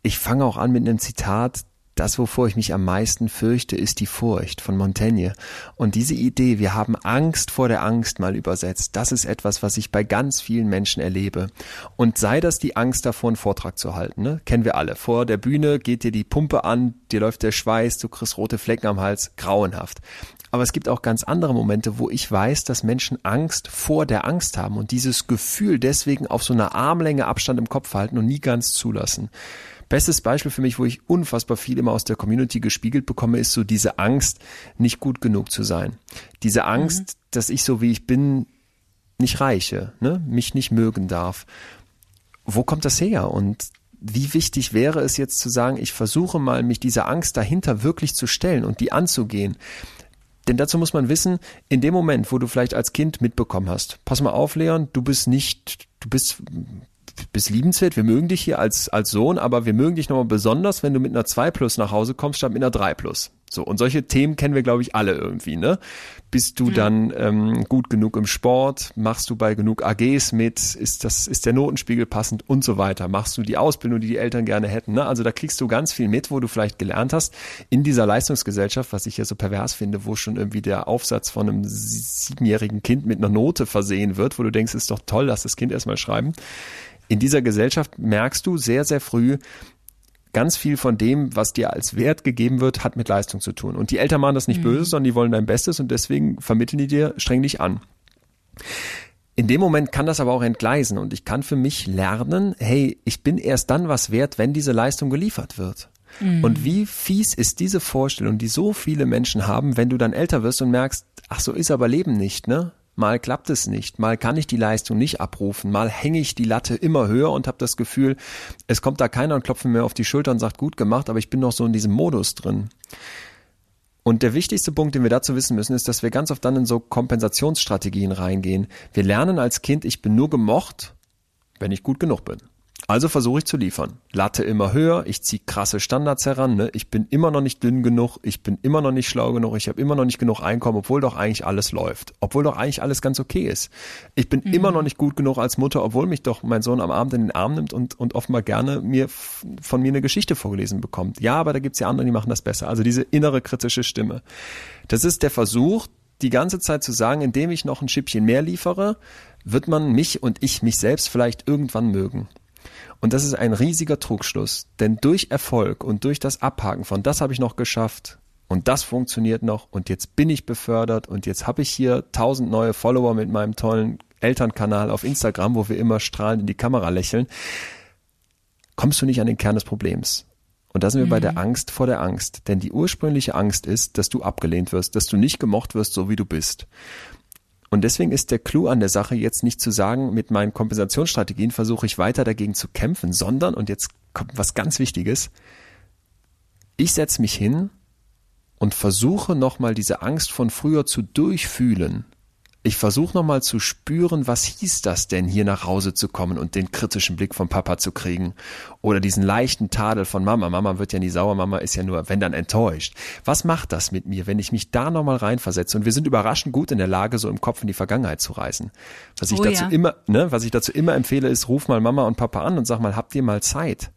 ich fange auch an mit einem Zitat, das, wovor ich mich am meisten fürchte, ist die Furcht von Montaigne. Und diese Idee, wir haben Angst vor der Angst mal übersetzt, das ist etwas, was ich bei ganz vielen Menschen erlebe. Und sei das die Angst davor, einen Vortrag zu halten, ne? kennen wir alle. Vor der Bühne geht dir die Pumpe an, dir läuft der Schweiß, du kriegst rote Flecken am Hals, grauenhaft. Aber es gibt auch ganz andere Momente, wo ich weiß, dass Menschen Angst vor der Angst haben und dieses Gefühl deswegen auf so einer Armlänge Abstand im Kopf halten und nie ganz zulassen. Bestes Beispiel für mich, wo ich unfassbar viel immer aus der Community gespiegelt bekomme, ist so diese Angst, nicht gut genug zu sein. Diese Angst, mhm. dass ich so wie ich bin nicht reiche, ne? mich nicht mögen darf. Wo kommt das her? Und wie wichtig wäre es jetzt zu sagen, ich versuche mal, mich dieser Angst dahinter wirklich zu stellen und die anzugehen. Denn dazu muss man wissen, in dem Moment, wo du vielleicht als Kind mitbekommen hast, pass mal auf, Leon, du bist nicht, du bist, bist liebenswert, wir mögen dich hier als, als Sohn, aber wir mögen dich nochmal besonders, wenn du mit einer 2 plus nach Hause kommst, statt mit einer 3 plus. So, und solche Themen kennen wir, glaube ich, alle irgendwie, ne? Bist du mhm. dann ähm, gut genug im Sport? Machst du bei genug AGs mit? Ist das, ist der Notenspiegel passend und so weiter? Machst du die Ausbildung, die die Eltern gerne hätten? Ne? Also da kriegst du ganz viel mit, wo du vielleicht gelernt hast in dieser Leistungsgesellschaft, was ich ja so pervers finde, wo schon irgendwie der Aufsatz von einem siebenjährigen Kind mit einer Note versehen wird, wo du denkst, ist doch toll, lass das Kind erstmal schreiben. In dieser Gesellschaft merkst du sehr, sehr früh, ganz viel von dem, was dir als Wert gegeben wird, hat mit Leistung zu tun. Und die Eltern machen das nicht mhm. böse, sondern die wollen dein Bestes und deswegen vermitteln die dir streng dich an. In dem Moment kann das aber auch entgleisen und ich kann für mich lernen, hey, ich bin erst dann was wert, wenn diese Leistung geliefert wird. Mhm. Und wie fies ist diese Vorstellung, die so viele Menschen haben, wenn du dann älter wirst und merkst, ach so ist aber Leben nicht, ne? Mal klappt es nicht, mal kann ich die Leistung nicht abrufen, mal hänge ich die Latte immer höher und habe das Gefühl, es kommt da keiner und klopft mir auf die Schulter und sagt, gut gemacht, aber ich bin noch so in diesem Modus drin. Und der wichtigste Punkt, den wir dazu wissen müssen, ist, dass wir ganz oft dann in so Kompensationsstrategien reingehen. Wir lernen als Kind, ich bin nur gemocht, wenn ich gut genug bin. Also versuche ich zu liefern. Latte immer höher, ich ziehe krasse Standards heran, ne? ich bin immer noch nicht dünn genug, ich bin immer noch nicht schlau genug, ich habe immer noch nicht genug Einkommen, obwohl doch eigentlich alles läuft, obwohl doch eigentlich alles ganz okay ist. Ich bin mhm. immer noch nicht gut genug als Mutter, obwohl mich doch mein Sohn am Abend in den Arm nimmt und, und offenbar gerne mir von mir eine Geschichte vorgelesen bekommt. Ja, aber da gibt's ja andere, die machen das besser. Also diese innere kritische Stimme. Das ist der Versuch, die ganze Zeit zu sagen, indem ich noch ein Schippchen mehr liefere, wird man mich und ich mich selbst vielleicht irgendwann mögen. Und das ist ein riesiger Trugschluss, denn durch Erfolg und durch das Abhaken von das habe ich noch geschafft, und das funktioniert noch und jetzt bin ich befördert und jetzt habe ich hier tausend neue Follower mit meinem tollen Elternkanal auf Instagram, wo wir immer strahlend in die Kamera lächeln, kommst du nicht an den Kern des Problems. Und da sind wir mhm. bei der mhm. Angst vor der Angst. Denn die ursprüngliche Angst ist, dass du abgelehnt wirst, dass du nicht gemocht wirst, so wie du bist. Und deswegen ist der Clou an der Sache jetzt nicht zu sagen, mit meinen Kompensationsstrategien versuche ich weiter dagegen zu kämpfen, sondern, und jetzt kommt was ganz Wichtiges, ich setze mich hin und versuche nochmal diese Angst von früher zu durchfühlen. Ich versuche nochmal zu spüren, was hieß das denn, hier nach Hause zu kommen und den kritischen Blick von Papa zu kriegen. Oder diesen leichten Tadel von Mama. Mama wird ja nie sauer, Mama ist ja nur, wenn dann enttäuscht. Was macht das mit mir, wenn ich mich da nochmal reinversetze? Und wir sind überraschend gut in der Lage, so im Kopf in die Vergangenheit zu reisen. Was ich oh, dazu ja. immer, ne, was ich dazu immer empfehle, ist, ruf mal Mama und Papa an und sag mal, habt ihr mal Zeit?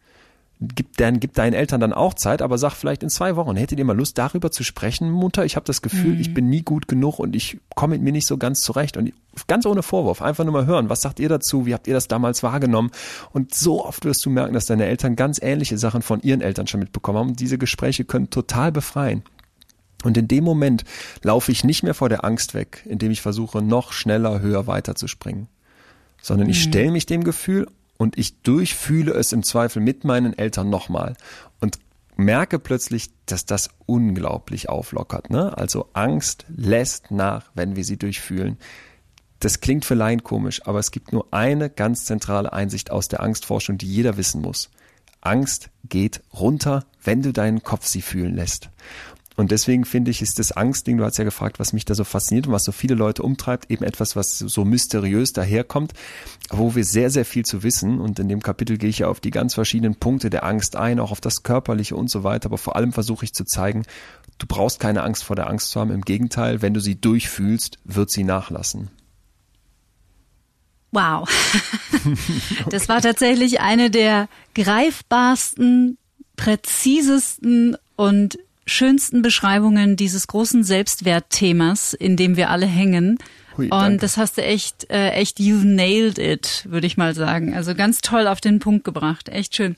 Gib, dann, gib deinen Eltern dann auch Zeit, aber sag vielleicht in zwei Wochen, hättet ihr mal Lust darüber zu sprechen, Mutter? Ich habe das Gefühl, mhm. ich bin nie gut genug und ich komme mit mir nicht so ganz zurecht. Und ganz ohne Vorwurf, einfach nur mal hören, was sagt ihr dazu? Wie habt ihr das damals wahrgenommen? Und so oft wirst du merken, dass deine Eltern ganz ähnliche Sachen von ihren Eltern schon mitbekommen haben. Und diese Gespräche können total befreien. Und in dem Moment laufe ich nicht mehr vor der Angst weg, indem ich versuche, noch schneller, höher weiterzuspringen, sondern ich mhm. stelle mich dem Gefühl und ich durchfühle es im Zweifel mit meinen Eltern nochmal und merke plötzlich, dass das unglaublich auflockert. Ne? Also Angst lässt nach, wenn wir sie durchfühlen. Das klingt für Laien komisch, aber es gibt nur eine ganz zentrale Einsicht aus der Angstforschung, die jeder wissen muss. Angst geht runter, wenn du deinen Kopf sie fühlen lässt. Und deswegen finde ich, ist das Angstding, du hast ja gefragt, was mich da so fasziniert und was so viele Leute umtreibt, eben etwas, was so mysteriös daherkommt, wo wir sehr, sehr viel zu wissen. Und in dem Kapitel gehe ich ja auf die ganz verschiedenen Punkte der Angst ein, auch auf das Körperliche und so weiter. Aber vor allem versuche ich zu zeigen, du brauchst keine Angst vor der Angst zu haben. Im Gegenteil, wenn du sie durchfühlst, wird sie nachlassen. Wow. <laughs> Das war tatsächlich eine der greifbarsten, präzisesten und schönsten Beschreibungen dieses großen Selbstwertthemas, in dem wir alle hängen. Hui, und das hast du echt, äh, echt, you've nailed it, würde ich mal sagen. Also ganz toll auf den Punkt gebracht. Echt schön.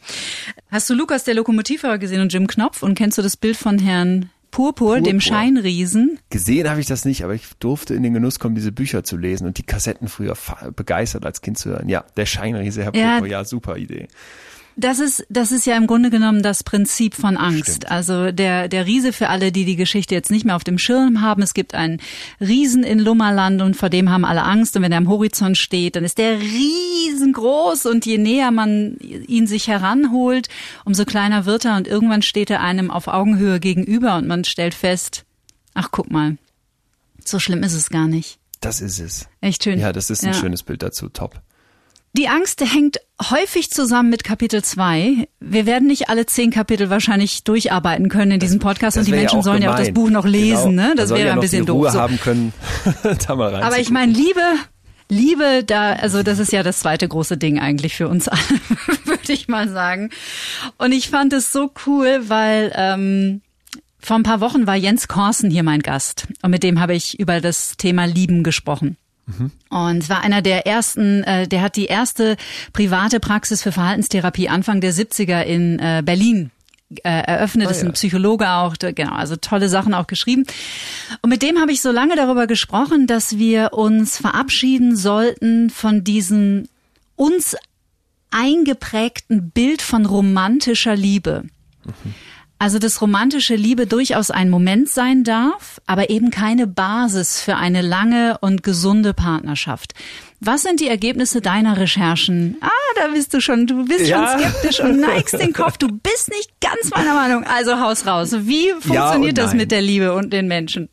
Hast du Lukas der Lokomotivfahrer gesehen und Jim Knopf und kennst du das Bild von Herrn Purpur, Purpur, dem Scheinriesen. Gesehen habe ich das nicht, aber ich durfte in den Genuss kommen, diese Bücher zu lesen und die Kassetten früher begeistert als Kind zu hören. Ja, der Scheinriese, Herr Purpur, ja, ja super Idee. Das ist, das ist ja im Grunde genommen das Prinzip von Angst. Stimmt. Also der, der Riese für alle, die die Geschichte jetzt nicht mehr auf dem Schirm haben. Es gibt einen Riesen in Lummerland und vor dem haben alle Angst. Und wenn er am Horizont steht, dann ist der riesengroß und je näher man ihn sich heranholt, umso kleiner wird er und irgendwann steht er einem auf Augenhöhe gegenüber und man stellt fest, ach guck mal, so schlimm ist es gar nicht. Das ist es. Echt schön. Ja, das ist ein ja. schönes Bild dazu. Top. Die Angst hängt häufig zusammen mit Kapitel 2. Wir werden nicht alle zehn Kapitel wahrscheinlich durcharbeiten können in diesem Podcast das und die Menschen ja sollen gemein. ja auch das Buch noch lesen, genau. ne? Das wäre ja ein bisschen doof. Ruhe haben können, <laughs> da mal rein. Aber ich meine, Liebe, Liebe, da, also das ist ja das zweite große Ding eigentlich für uns alle, <laughs> würde ich mal sagen. Und ich fand es so cool, weil ähm, vor ein paar Wochen war Jens Korsen hier mein Gast und mit dem habe ich über das Thema Lieben gesprochen. Und es war einer der ersten, äh, der hat die erste private Praxis für Verhaltenstherapie Anfang der 70er in äh, Berlin äh, eröffnet, oh, ist ein Psychologe auch, genau, also tolle Sachen auch geschrieben. Und mit dem habe ich so lange darüber gesprochen, dass wir uns verabschieden sollten von diesem uns eingeprägten Bild von romantischer Liebe. Mhm. Also dass romantische Liebe durchaus ein Moment sein darf, aber eben keine Basis für eine lange und gesunde Partnerschaft. Was sind die Ergebnisse deiner Recherchen? Ah, da bist du schon, du bist ja. schon skeptisch und neigst den Kopf. Du bist nicht ganz meiner Meinung. Also haus raus. Wie funktioniert ja das mit der Liebe und den Menschen?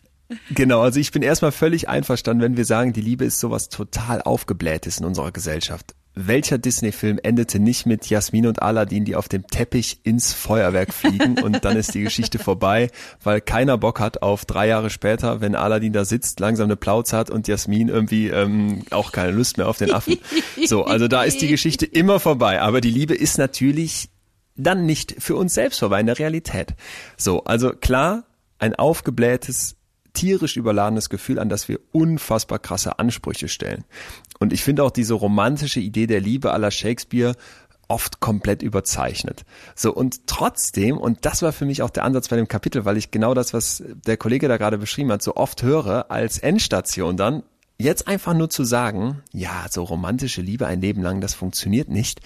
Genau, also ich bin erstmal völlig einverstanden, wenn wir sagen, die Liebe ist sowas total aufgeblähtes in unserer Gesellschaft welcher Disney-Film endete nicht mit Jasmin und Aladdin, die auf dem Teppich ins Feuerwerk fliegen und dann ist die Geschichte vorbei, weil keiner Bock hat auf drei Jahre später, wenn Aladdin da sitzt, langsam eine Plauze hat und Jasmin irgendwie ähm, auch keine Lust mehr auf den Affen. So, also da ist die Geschichte immer vorbei. Aber die Liebe ist natürlich dann nicht für uns selbst vorbei in der Realität. So, also klar, ein aufgeblähtes tierisch überladenes Gefühl, an das wir unfassbar krasse Ansprüche stellen. Und ich finde auch diese romantische Idee der Liebe aller Shakespeare oft komplett überzeichnet. So und trotzdem, und das war für mich auch der Ansatz bei dem Kapitel, weil ich genau das, was der Kollege da gerade beschrieben hat, so oft höre als Endstation dann, jetzt einfach nur zu sagen, ja, so romantische Liebe ein Leben lang, das funktioniert nicht.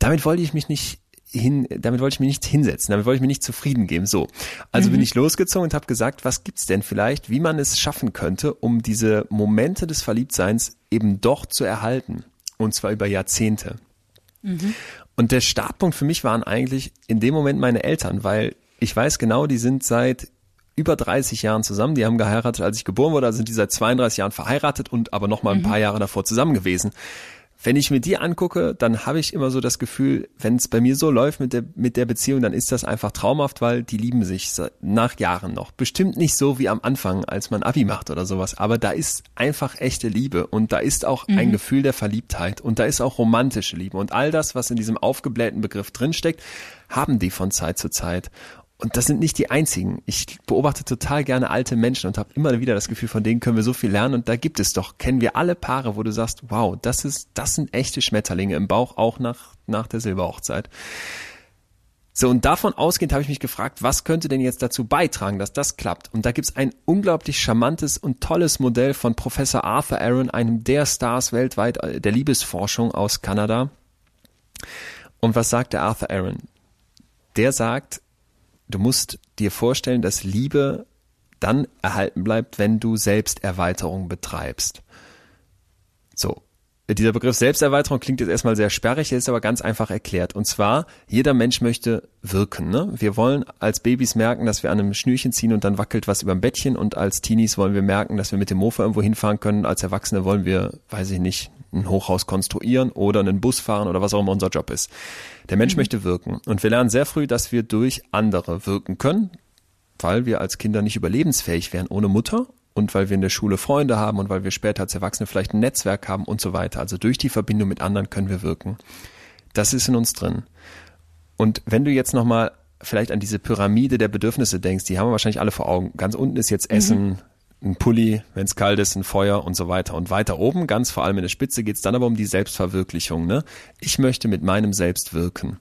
Damit wollte ich mich nicht hin, damit wollte ich mich nicht hinsetzen, damit wollte ich mich nicht zufrieden geben. So, also mhm. bin ich losgezogen und habe gesagt, was gibt's denn vielleicht, wie man es schaffen könnte, um diese Momente des Verliebtseins eben doch zu erhalten und zwar über Jahrzehnte. Mhm. Und der Startpunkt für mich waren eigentlich in dem Moment meine Eltern, weil ich weiß genau, die sind seit über 30 Jahren zusammen. Die haben geheiratet, als ich geboren wurde, also sind die seit 32 Jahren verheiratet und aber noch mal ein mhm. paar Jahre davor zusammen gewesen. Wenn ich mir die angucke, dann habe ich immer so das Gefühl, wenn es bei mir so läuft mit der, mit der Beziehung, dann ist das einfach traumhaft, weil die lieben sich nach Jahren noch. Bestimmt nicht so wie am Anfang, als man Abi macht oder sowas, aber da ist einfach echte Liebe und da ist auch mhm. ein Gefühl der Verliebtheit und da ist auch romantische Liebe und all das, was in diesem aufgeblähten Begriff drinsteckt, haben die von Zeit zu Zeit. Und das sind nicht die einzigen. Ich beobachte total gerne alte Menschen und habe immer wieder das Gefühl, von denen können wir so viel lernen. Und da gibt es doch, kennen wir alle Paare, wo du sagst, wow, das ist, das sind echte Schmetterlinge im Bauch, auch nach, nach der Silberhochzeit. So, und davon ausgehend habe ich mich gefragt, was könnte denn jetzt dazu beitragen, dass das klappt? Und da gibt's ein unglaublich charmantes und tolles Modell von Professor Arthur Aaron, einem der Stars weltweit äh, der Liebesforschung aus Kanada. Und was sagt der Arthur Aaron? Der sagt, du musst dir vorstellen, dass Liebe dann erhalten bleibt, wenn du Selbsterweiterung betreibst. So. Dieser Begriff Selbsterweiterung klingt jetzt erstmal sehr sperrig, ist aber ganz einfach erklärt. Und zwar, jeder Mensch möchte wirken. Ne? Wir wollen als Babys merken, dass wir an einem Schnürchen ziehen und dann wackelt was über dem Bettchen und als Teenies wollen wir merken, dass wir mit dem Mofa irgendwo hinfahren können. Als Erwachsene wollen wir, weiß ich nicht, ein Hochhaus konstruieren oder einen Bus fahren oder was auch immer unser Job ist. Der Mensch mhm. möchte wirken. Und wir lernen sehr früh, dass wir durch andere wirken können, weil wir als Kinder nicht überlebensfähig wären ohne Mutter und weil wir in der Schule Freunde haben und weil wir später als Erwachsene vielleicht ein Netzwerk haben und so weiter. Also durch die Verbindung mit anderen können wir wirken. Das ist in uns drin. Und wenn du jetzt nochmal vielleicht an diese Pyramide der Bedürfnisse denkst, die haben wir wahrscheinlich alle vor Augen. Ganz unten ist jetzt Essen, mhm ein Pulli, wenn es kalt ist, ein Feuer und so weiter. Und weiter oben, ganz vor allem in der Spitze, geht es dann aber um die Selbstverwirklichung. Ne? Ich möchte mit meinem Selbst wirken.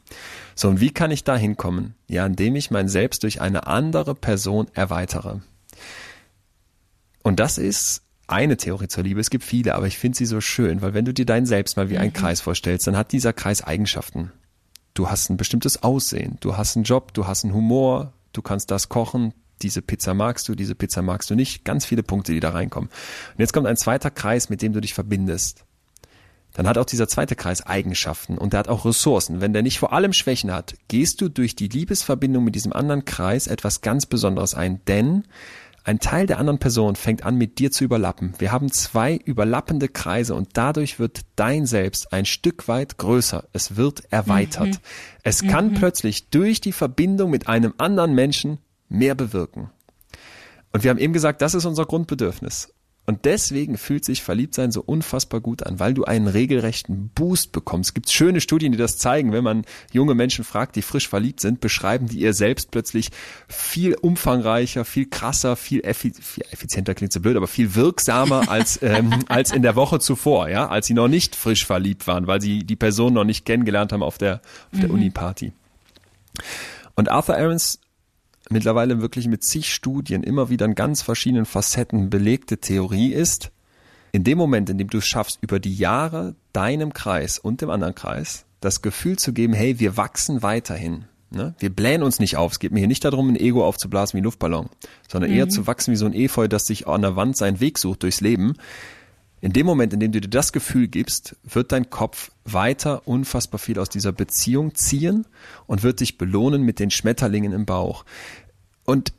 So, und wie kann ich da hinkommen? Ja, indem ich mein Selbst durch eine andere Person erweitere. Und das ist eine Theorie zur Liebe. Es gibt viele, aber ich finde sie so schön, weil wenn du dir dein Selbst mal wie einen mhm. Kreis vorstellst, dann hat dieser Kreis Eigenschaften. Du hast ein bestimmtes Aussehen, du hast einen Job, du hast einen Humor, du kannst das kochen, diese Pizza magst du, diese Pizza magst du nicht. Ganz viele Punkte, die da reinkommen. Und jetzt kommt ein zweiter Kreis, mit dem du dich verbindest. Dann hat auch dieser zweite Kreis Eigenschaften und der hat auch Ressourcen. Wenn der nicht vor allem Schwächen hat, gehst du durch die Liebesverbindung mit diesem anderen Kreis etwas ganz Besonderes ein, denn ein Teil der anderen Person fängt an, mit dir zu überlappen. Wir haben zwei überlappende Kreise und dadurch wird dein Selbst ein Stück weit größer. Es wird erweitert. Mhm. Es kann mhm. plötzlich durch die Verbindung mit einem anderen Menschen mehr bewirken. Und wir haben eben gesagt, das ist unser Grundbedürfnis. Und deswegen fühlt sich Verliebtsein so unfassbar gut an, weil du einen regelrechten Boost bekommst. Es gibt schöne Studien, die das zeigen. Wenn man junge Menschen fragt, die frisch verliebt sind, beschreiben die ihr selbst plötzlich viel umfangreicher, viel krasser, viel, effi viel effizienter klingt so blöd, aber viel wirksamer <laughs> als, ähm, als in der Woche zuvor, ja, als sie noch nicht frisch verliebt waren, weil sie die Person noch nicht kennengelernt haben auf der, auf der mhm. Uni-Party. Und Arthur Aarons mittlerweile wirklich mit zig Studien immer wieder in ganz verschiedenen Facetten belegte Theorie ist, in dem Moment, in dem du es schaffst, über die Jahre deinem Kreis und dem anderen Kreis das Gefühl zu geben, hey, wir wachsen weiterhin. Ne? Wir blähen uns nicht auf. Es geht mir hier nicht darum, ein Ego aufzublasen wie ein Luftballon, sondern mhm. eher zu wachsen wie so ein Efeu, das sich an der Wand seinen Weg sucht durchs Leben. In dem Moment, in dem du dir das Gefühl gibst, wird dein Kopf weiter unfassbar viel aus dieser Beziehung ziehen und wird dich belohnen mit den Schmetterlingen im Bauch. Und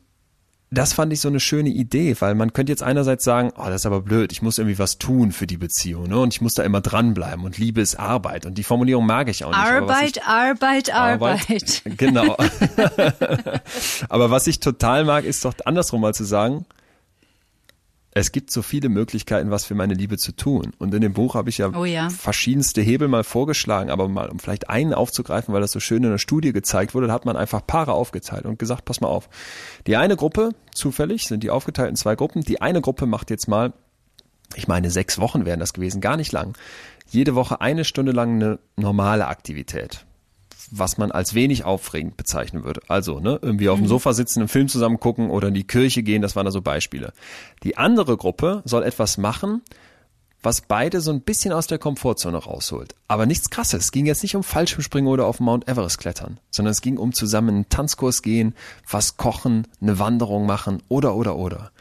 das fand ich so eine schöne Idee, weil man könnte jetzt einerseits sagen, oh, das ist aber blöd, ich muss irgendwie was tun für die Beziehung, ne? Und ich muss da immer dranbleiben und Liebe ist Arbeit. Und die Formulierung mag ich auch nicht. Arbeit, ich, Arbeit, Arbeit, Arbeit. Genau. <laughs> <laughs> aber was ich total mag, ist doch andersrum mal zu sagen, es gibt so viele Möglichkeiten, was für meine Liebe zu tun. Und in dem Buch habe ich ja, oh ja, verschiedenste Hebel mal vorgeschlagen, aber mal, um vielleicht einen aufzugreifen, weil das so schön in der Studie gezeigt wurde, da hat man einfach Paare aufgeteilt und gesagt, pass mal auf. Die eine Gruppe, zufällig, sind die aufgeteilt in zwei Gruppen. Die eine Gruppe macht jetzt mal ich meine, sechs Wochen wären das gewesen, gar nicht lang. Jede Woche eine Stunde lang eine normale Aktivität was man als wenig aufregend bezeichnen würde. Also, ne, irgendwie auf dem mhm. Sofa sitzen, einen Film zusammen gucken oder in die Kirche gehen, das waren da so Beispiele. Die andere Gruppe soll etwas machen, was beide so ein bisschen aus der Komfortzone rausholt. Aber nichts krasses. Es ging jetzt nicht um Fallschirmspringen oder auf Mount Everest klettern, sondern es ging um zusammen einen Tanzkurs gehen, was kochen, eine Wanderung machen oder oder oder.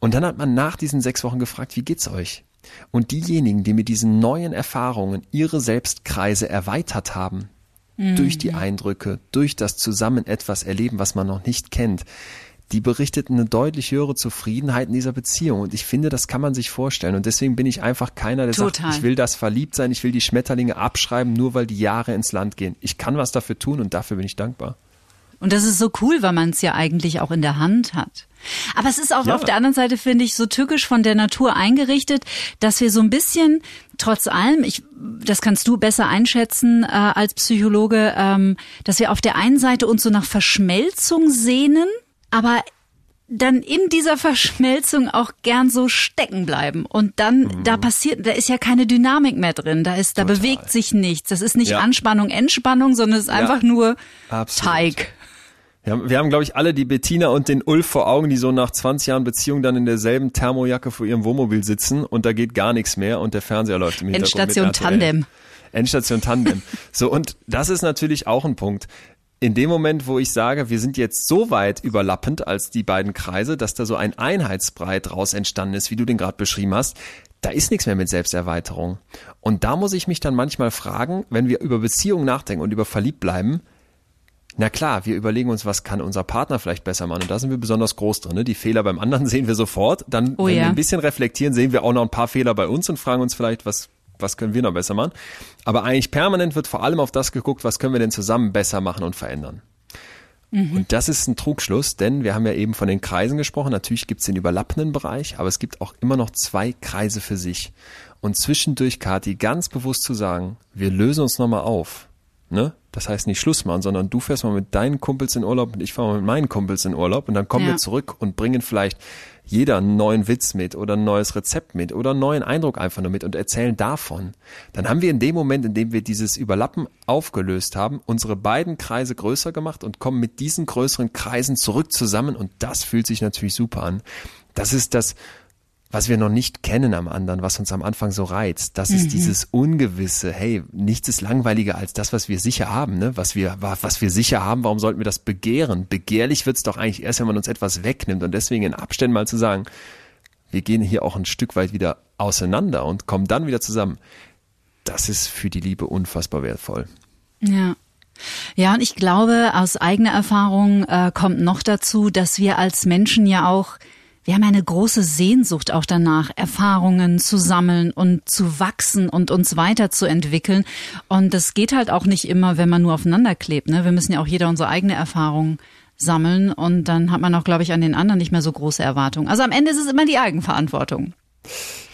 Und dann hat man nach diesen sechs Wochen gefragt, wie geht's euch? Und diejenigen, die mit diesen neuen Erfahrungen ihre Selbstkreise erweitert haben, mhm. durch die Eindrücke, durch das Zusammen etwas erleben, was man noch nicht kennt, die berichteten eine deutlich höhere Zufriedenheit in dieser Beziehung. Und ich finde, das kann man sich vorstellen. Und deswegen bin ich einfach keiner, der Total. sagt, ich will das verliebt sein, ich will die Schmetterlinge abschreiben, nur weil die Jahre ins Land gehen. Ich kann was dafür tun und dafür bin ich dankbar. Und das ist so cool, weil man es ja eigentlich auch in der Hand hat. Aber es ist auch ja. auf der anderen Seite, finde ich, so tückisch von der Natur eingerichtet, dass wir so ein bisschen, trotz allem, ich, das kannst du besser einschätzen äh, als Psychologe, ähm, dass wir auf der einen Seite uns so nach Verschmelzung sehnen, aber dann in dieser Verschmelzung auch gern so stecken bleiben. Und dann, mhm. da passiert, da ist ja keine Dynamik mehr drin. Da ist, da Total. bewegt sich nichts. Das ist nicht ja. Anspannung, Entspannung, sondern es ist ja. einfach nur Absolut. Teig. Wir haben, wir haben glaube ich, alle die Bettina und den Ulf vor Augen, die so nach 20 Jahren Beziehung dann in derselben Thermojacke vor ihrem Wohnmobil sitzen und da geht gar nichts mehr und der Fernseher läuft im Hintergrund. Endstation Tandem. Endstation Tandem. <laughs> So, und das ist natürlich auch ein Punkt. In dem Moment, wo ich sage, wir sind jetzt so weit überlappend als die beiden Kreise, dass da so ein Einheitsbrei draus entstanden ist, wie du den gerade beschrieben hast, da ist nichts mehr mit Selbsterweiterung. Und da muss ich mich dann manchmal fragen, wenn wir über Beziehungen nachdenken und über verliebt bleiben, na klar, wir überlegen uns, was kann unser Partner vielleicht besser machen. Und da sind wir besonders groß drin. Ne? Die Fehler beim anderen <laughs> sehen wir sofort. Dann, oh, wenn ja. wir ein bisschen reflektieren, sehen wir auch noch ein paar Fehler bei uns und fragen uns vielleicht, was, was können wir noch besser machen. Aber eigentlich permanent wird vor allem auf das geguckt, was können wir denn zusammen besser machen und verändern. Mhm. Und das ist ein Trugschluss, denn wir haben ja eben von den Kreisen gesprochen. Natürlich gibt es den überlappenden Bereich, aber es gibt auch immer noch zwei Kreise für sich. Und zwischendurch, Kati, ganz bewusst zu sagen, wir lösen uns nochmal auf Ne? Das heißt nicht Schluss machen, sondern du fährst mal mit deinen Kumpels in Urlaub und ich fahre mal mit meinen Kumpels in Urlaub und dann kommen ja. wir zurück und bringen vielleicht jeder einen neuen Witz mit oder ein neues Rezept mit oder einen neuen Eindruck einfach nur mit und erzählen davon. Dann haben wir in dem Moment, in dem wir dieses Überlappen aufgelöst haben, unsere beiden Kreise größer gemacht und kommen mit diesen größeren Kreisen zurück zusammen und das fühlt sich natürlich super an. Das ist das was wir noch nicht kennen am anderen, was uns am Anfang so reizt. Das ist mhm. dieses Ungewisse. Hey, nichts ist langweiliger als das, was wir sicher haben. Ne? Was wir, was wir sicher haben, warum sollten wir das begehren? Begehrlich wird's doch eigentlich erst, wenn man uns etwas wegnimmt. Und deswegen in Abständen mal zu sagen, wir gehen hier auch ein Stück weit wieder auseinander und kommen dann wieder zusammen. Das ist für die Liebe unfassbar wertvoll. Ja. Ja, und ich glaube, aus eigener Erfahrung äh, kommt noch dazu, dass wir als Menschen ja auch wir haben eine große Sehnsucht auch danach, Erfahrungen zu sammeln und zu wachsen und uns weiterzuentwickeln. Und das geht halt auch nicht immer, wenn man nur aufeinander klebt. Ne? Wir müssen ja auch jeder unsere eigene Erfahrung sammeln und dann hat man auch, glaube ich, an den anderen nicht mehr so große Erwartungen. Also am Ende ist es immer die Eigenverantwortung.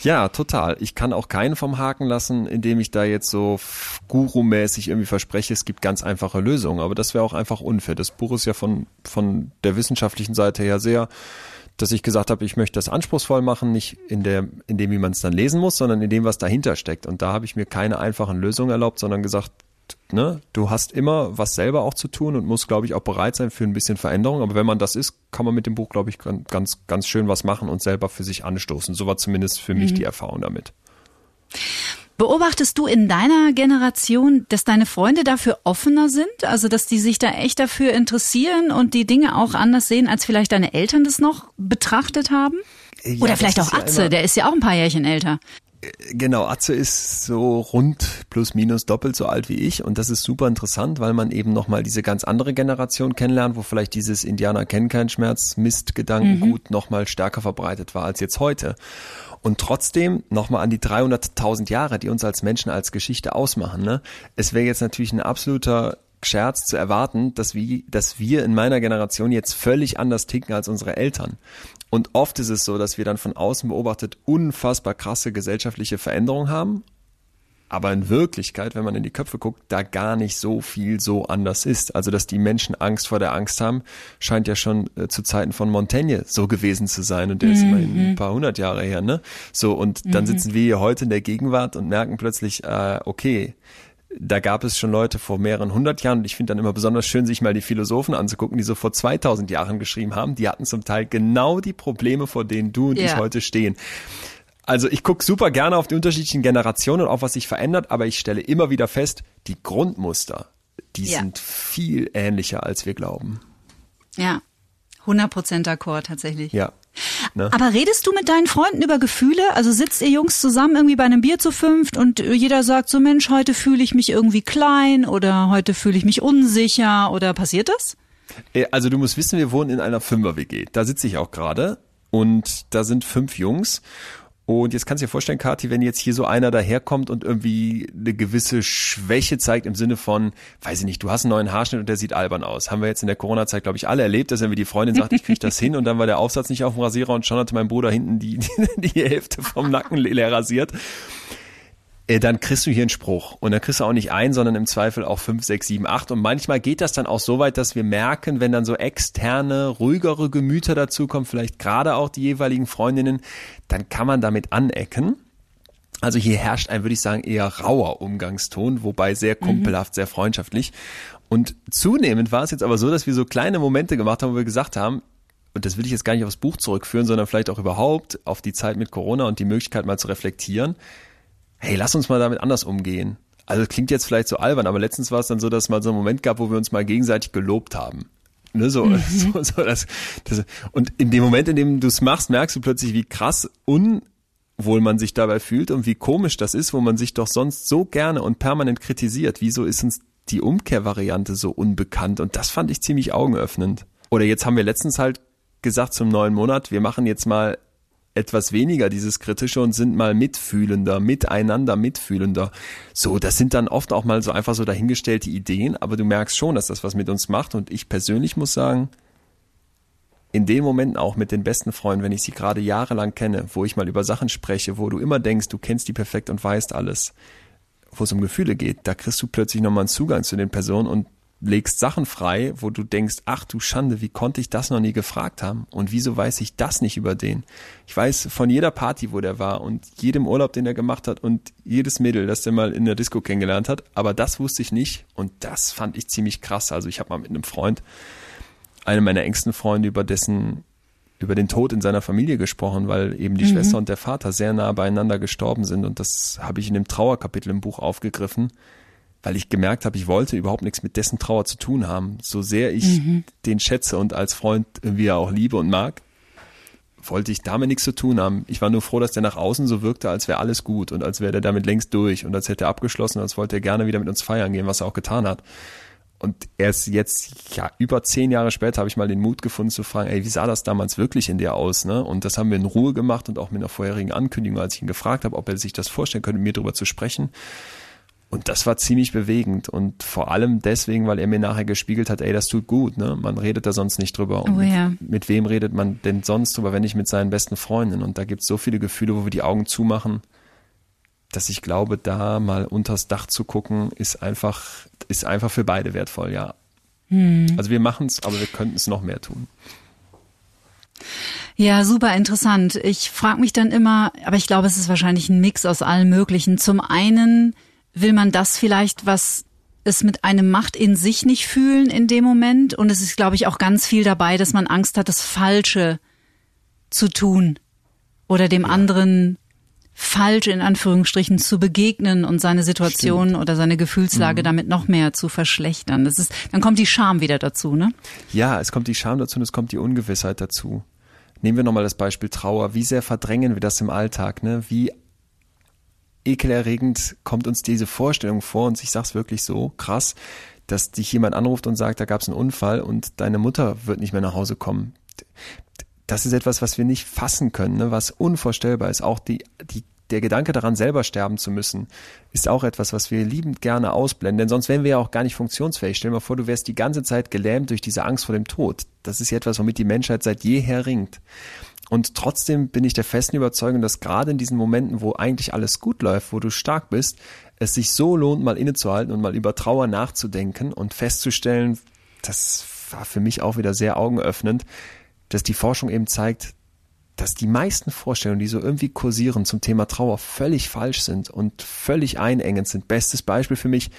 Ja, total. Ich kann auch keinen vom Haken lassen, indem ich da jetzt so Guru-mäßig irgendwie verspreche, es gibt ganz einfache Lösungen. Aber das wäre auch einfach unfair. Das Buch ist ja von, von der wissenschaftlichen Seite her sehr dass ich gesagt habe, ich möchte das anspruchsvoll machen, nicht in der, in dem, wie man es dann lesen muss, sondern in dem, was dahinter steckt. Und da habe ich mir keine einfachen Lösungen erlaubt, sondern gesagt, ne, du hast immer was selber auch zu tun und musst, glaube ich, auch bereit sein für ein bisschen Veränderung. Aber wenn man das ist, kann man mit dem Buch, glaube ich, ganz, ganz schön was machen und selber für sich anstoßen. So war zumindest für mich mhm. die Erfahrung damit. Beobachtest du in deiner Generation, dass deine Freunde dafür offener sind? Also, dass die sich da echt dafür interessieren und die Dinge auch anders sehen, als vielleicht deine Eltern das noch betrachtet haben? Ja, Oder vielleicht auch Atze, ja der ist ja auch ein paar Jährchen älter. Äh, genau, Atze ist so rund plus minus doppelt so alt wie ich und das ist super interessant, weil man eben nochmal diese ganz andere Generation kennenlernt, wo vielleicht dieses Indianer kennen keinen Schmerz, Mistgedankengut mhm. nochmal stärker verbreitet war als jetzt heute. Und trotzdem nochmal an die 300.000 Jahre, die uns als Menschen als Geschichte ausmachen. Ne? Es wäre jetzt natürlich ein absoluter Scherz zu erwarten, dass wir, dass wir in meiner Generation jetzt völlig anders ticken als unsere Eltern. Und oft ist es so, dass wir dann von außen beobachtet unfassbar krasse gesellschaftliche Veränderungen haben aber in Wirklichkeit, wenn man in die Köpfe guckt, da gar nicht so viel so anders ist. Also, dass die Menschen Angst vor der Angst haben, scheint ja schon äh, zu Zeiten von Montaigne so gewesen zu sein. Und der mhm. ist immerhin ein paar hundert Jahre her, ne? So, und dann mhm. sitzen wir hier heute in der Gegenwart und merken plötzlich, äh, okay, da gab es schon Leute vor mehreren hundert Jahren und ich finde dann immer besonders schön, sich mal die Philosophen anzugucken, die so vor 2000 Jahren geschrieben haben. Die hatten zum Teil genau die Probleme, vor denen du und yeah. ich heute stehen. Also ich gucke super gerne auf die unterschiedlichen Generationen und auf was sich verändert, aber ich stelle immer wieder fest, die Grundmuster, die ja. sind viel ähnlicher, als wir glauben. Ja, 100 Prozent d'accord tatsächlich. Ja. Ne? Aber redest du mit deinen Freunden über Gefühle? Also sitzt ihr Jungs zusammen irgendwie bei einem Bier zu fünft und jeder sagt so, Mensch, heute fühle ich mich irgendwie klein oder heute fühle ich mich unsicher oder passiert das? Äh, also du musst wissen, wir wohnen in einer Fünfer-WG. Da sitze ich auch gerade und da sind fünf Jungs und jetzt kannst du dir vorstellen, Kathi, wenn jetzt hier so einer daherkommt und irgendwie eine gewisse Schwäche zeigt im Sinne von, weiß ich nicht, du hast einen neuen Haarschnitt und der sieht albern aus. Haben wir jetzt in der Corona-Zeit, glaube ich, alle erlebt, dass irgendwie die Freundin sagt, ich kriege das hin und dann war der Aufsatz nicht auf dem Rasierer und schon hatte mein Bruder hinten die, <laughs> die, die Hälfte vom Nacken leer rasiert. Äh, dann kriegst du hier einen Spruch. Und dann kriegst du auch nicht ein, sondern im Zweifel auch fünf, sechs, sieben, acht. Und manchmal geht das dann auch so weit, dass wir merken, wenn dann so externe, ruhigere Gemüter dazukommen, vielleicht gerade auch die jeweiligen Freundinnen, dann kann man damit anecken. Also hier herrscht ein, würde ich sagen, eher rauer Umgangston, wobei sehr mhm. kumpelhaft, mhm. sehr freundschaftlich. Und zunehmend war es jetzt aber so, dass wir so kleine Momente gemacht haben, wo wir gesagt haben, und das will ich jetzt gar nicht aufs Buch zurückführen, sondern vielleicht auch überhaupt auf die Zeit mit Corona und die Möglichkeit mal zu reflektieren hey, lass uns mal damit anders umgehen. Also das klingt jetzt vielleicht so albern, aber letztens war es dann so, dass es mal so einen Moment gab, wo wir uns mal gegenseitig gelobt haben. Ne, so, mhm. <laughs> so, so das, das, und in dem Moment, in dem du es machst, merkst du plötzlich, wie krass unwohl man sich dabei fühlt und wie komisch das ist, wo man sich doch sonst so gerne und permanent kritisiert. Wieso ist uns die Umkehrvariante so unbekannt? Und das fand ich ziemlich augenöffnend. Oder jetzt haben wir letztens halt gesagt zum neuen Monat, wir machen jetzt mal etwas weniger dieses Kritische und sind mal mitfühlender, miteinander mitfühlender. So, das sind dann oft auch mal so einfach so dahingestellte Ideen, aber du merkst schon, dass das was mit uns macht und ich persönlich muss sagen, in den Momenten auch mit den besten Freunden, wenn ich sie gerade jahrelang kenne, wo ich mal über Sachen spreche, wo du immer denkst, du kennst die perfekt und weißt alles, wo es um Gefühle geht, da kriegst du plötzlich nochmal einen Zugang zu den Personen und legst Sachen frei, wo du denkst, ach du Schande, wie konnte ich das noch nie gefragt haben? Und wieso weiß ich das nicht über den? Ich weiß von jeder Party, wo der war und jedem Urlaub, den er gemacht hat und jedes Mädel, das der mal in der Disco kennengelernt hat. Aber das wusste ich nicht und das fand ich ziemlich krass. Also ich habe mal mit einem Freund, einem meiner engsten Freunde, über dessen über den Tod in seiner Familie gesprochen, weil eben die mhm. Schwester und der Vater sehr nah beieinander gestorben sind und das habe ich in dem Trauerkapitel im Buch aufgegriffen weil ich gemerkt habe, ich wollte überhaupt nichts mit dessen Trauer zu tun haben. So sehr ich mhm. den schätze und als Freund irgendwie auch liebe und mag, wollte ich damit nichts zu tun haben. Ich war nur froh, dass der nach außen so wirkte, als wäre alles gut und als wäre der damit längst durch und als hätte er abgeschlossen, als wollte er gerne wieder mit uns feiern gehen, was er auch getan hat. Und erst jetzt, ja, über zehn Jahre später habe ich mal den Mut gefunden zu fragen, ey, wie sah das damals wirklich in dir aus, ne? Und das haben wir in Ruhe gemacht und auch mit einer vorherigen Ankündigung, als ich ihn gefragt habe, ob er sich das vorstellen könnte, mit mir darüber zu sprechen. Und das war ziemlich bewegend und vor allem deswegen, weil er mir nachher gespiegelt hat, ey, das tut gut, ne? Man redet da sonst nicht drüber. Und oh, ja. mit, mit, wem redet man denn sonst drüber, wenn nicht mit seinen besten Freunden? Und da gibt es so viele Gefühle, wo wir die Augen zumachen, dass ich glaube, da mal unters Dach zu gucken, ist einfach, ist einfach für beide wertvoll, ja. Hm. Also wir machen es, aber wir könnten es noch mehr tun. Ja, super interessant. Ich frage mich dann immer, aber ich glaube, es ist wahrscheinlich ein Mix aus allem Möglichen. Zum einen will man das vielleicht, was es mit einem macht, in sich nicht fühlen in dem Moment. Und es ist, glaube ich, auch ganz viel dabei, dass man Angst hat, das Falsche zu tun oder dem ja. anderen falsch in Anführungsstrichen zu begegnen und seine Situation Stimmt. oder seine Gefühlslage mhm. damit noch mehr zu verschlechtern. Das ist, dann kommt die Scham wieder dazu, ne? Ja, es kommt die Scham dazu und es kommt die Ungewissheit dazu. Nehmen wir nochmal das Beispiel Trauer. Wie sehr verdrängen wir das im Alltag, ne? Wie ekelerregend kommt uns diese Vorstellung vor und ich sag's wirklich so krass, dass dich jemand anruft und sagt, da gab's einen Unfall und deine Mutter wird nicht mehr nach Hause kommen. Das ist etwas, was wir nicht fassen können, ne? was unvorstellbar ist. Auch die, die, der Gedanke daran, selber sterben zu müssen, ist auch etwas, was wir liebend gerne ausblenden, denn sonst wären wir ja auch gar nicht funktionsfähig. Stell dir mal vor, du wärst die ganze Zeit gelähmt durch diese Angst vor dem Tod. Das ist ja etwas, womit die Menschheit seit jeher ringt. Und trotzdem bin ich der festen Überzeugung, dass gerade in diesen Momenten, wo eigentlich alles gut läuft, wo du stark bist, es sich so lohnt, mal innezuhalten und mal über Trauer nachzudenken und festzustellen, das war für mich auch wieder sehr augenöffnend, dass die Forschung eben zeigt, dass die meisten Vorstellungen, die so irgendwie kursieren zum Thema Trauer, völlig falsch sind und völlig einengend sind. Bestes Beispiel für mich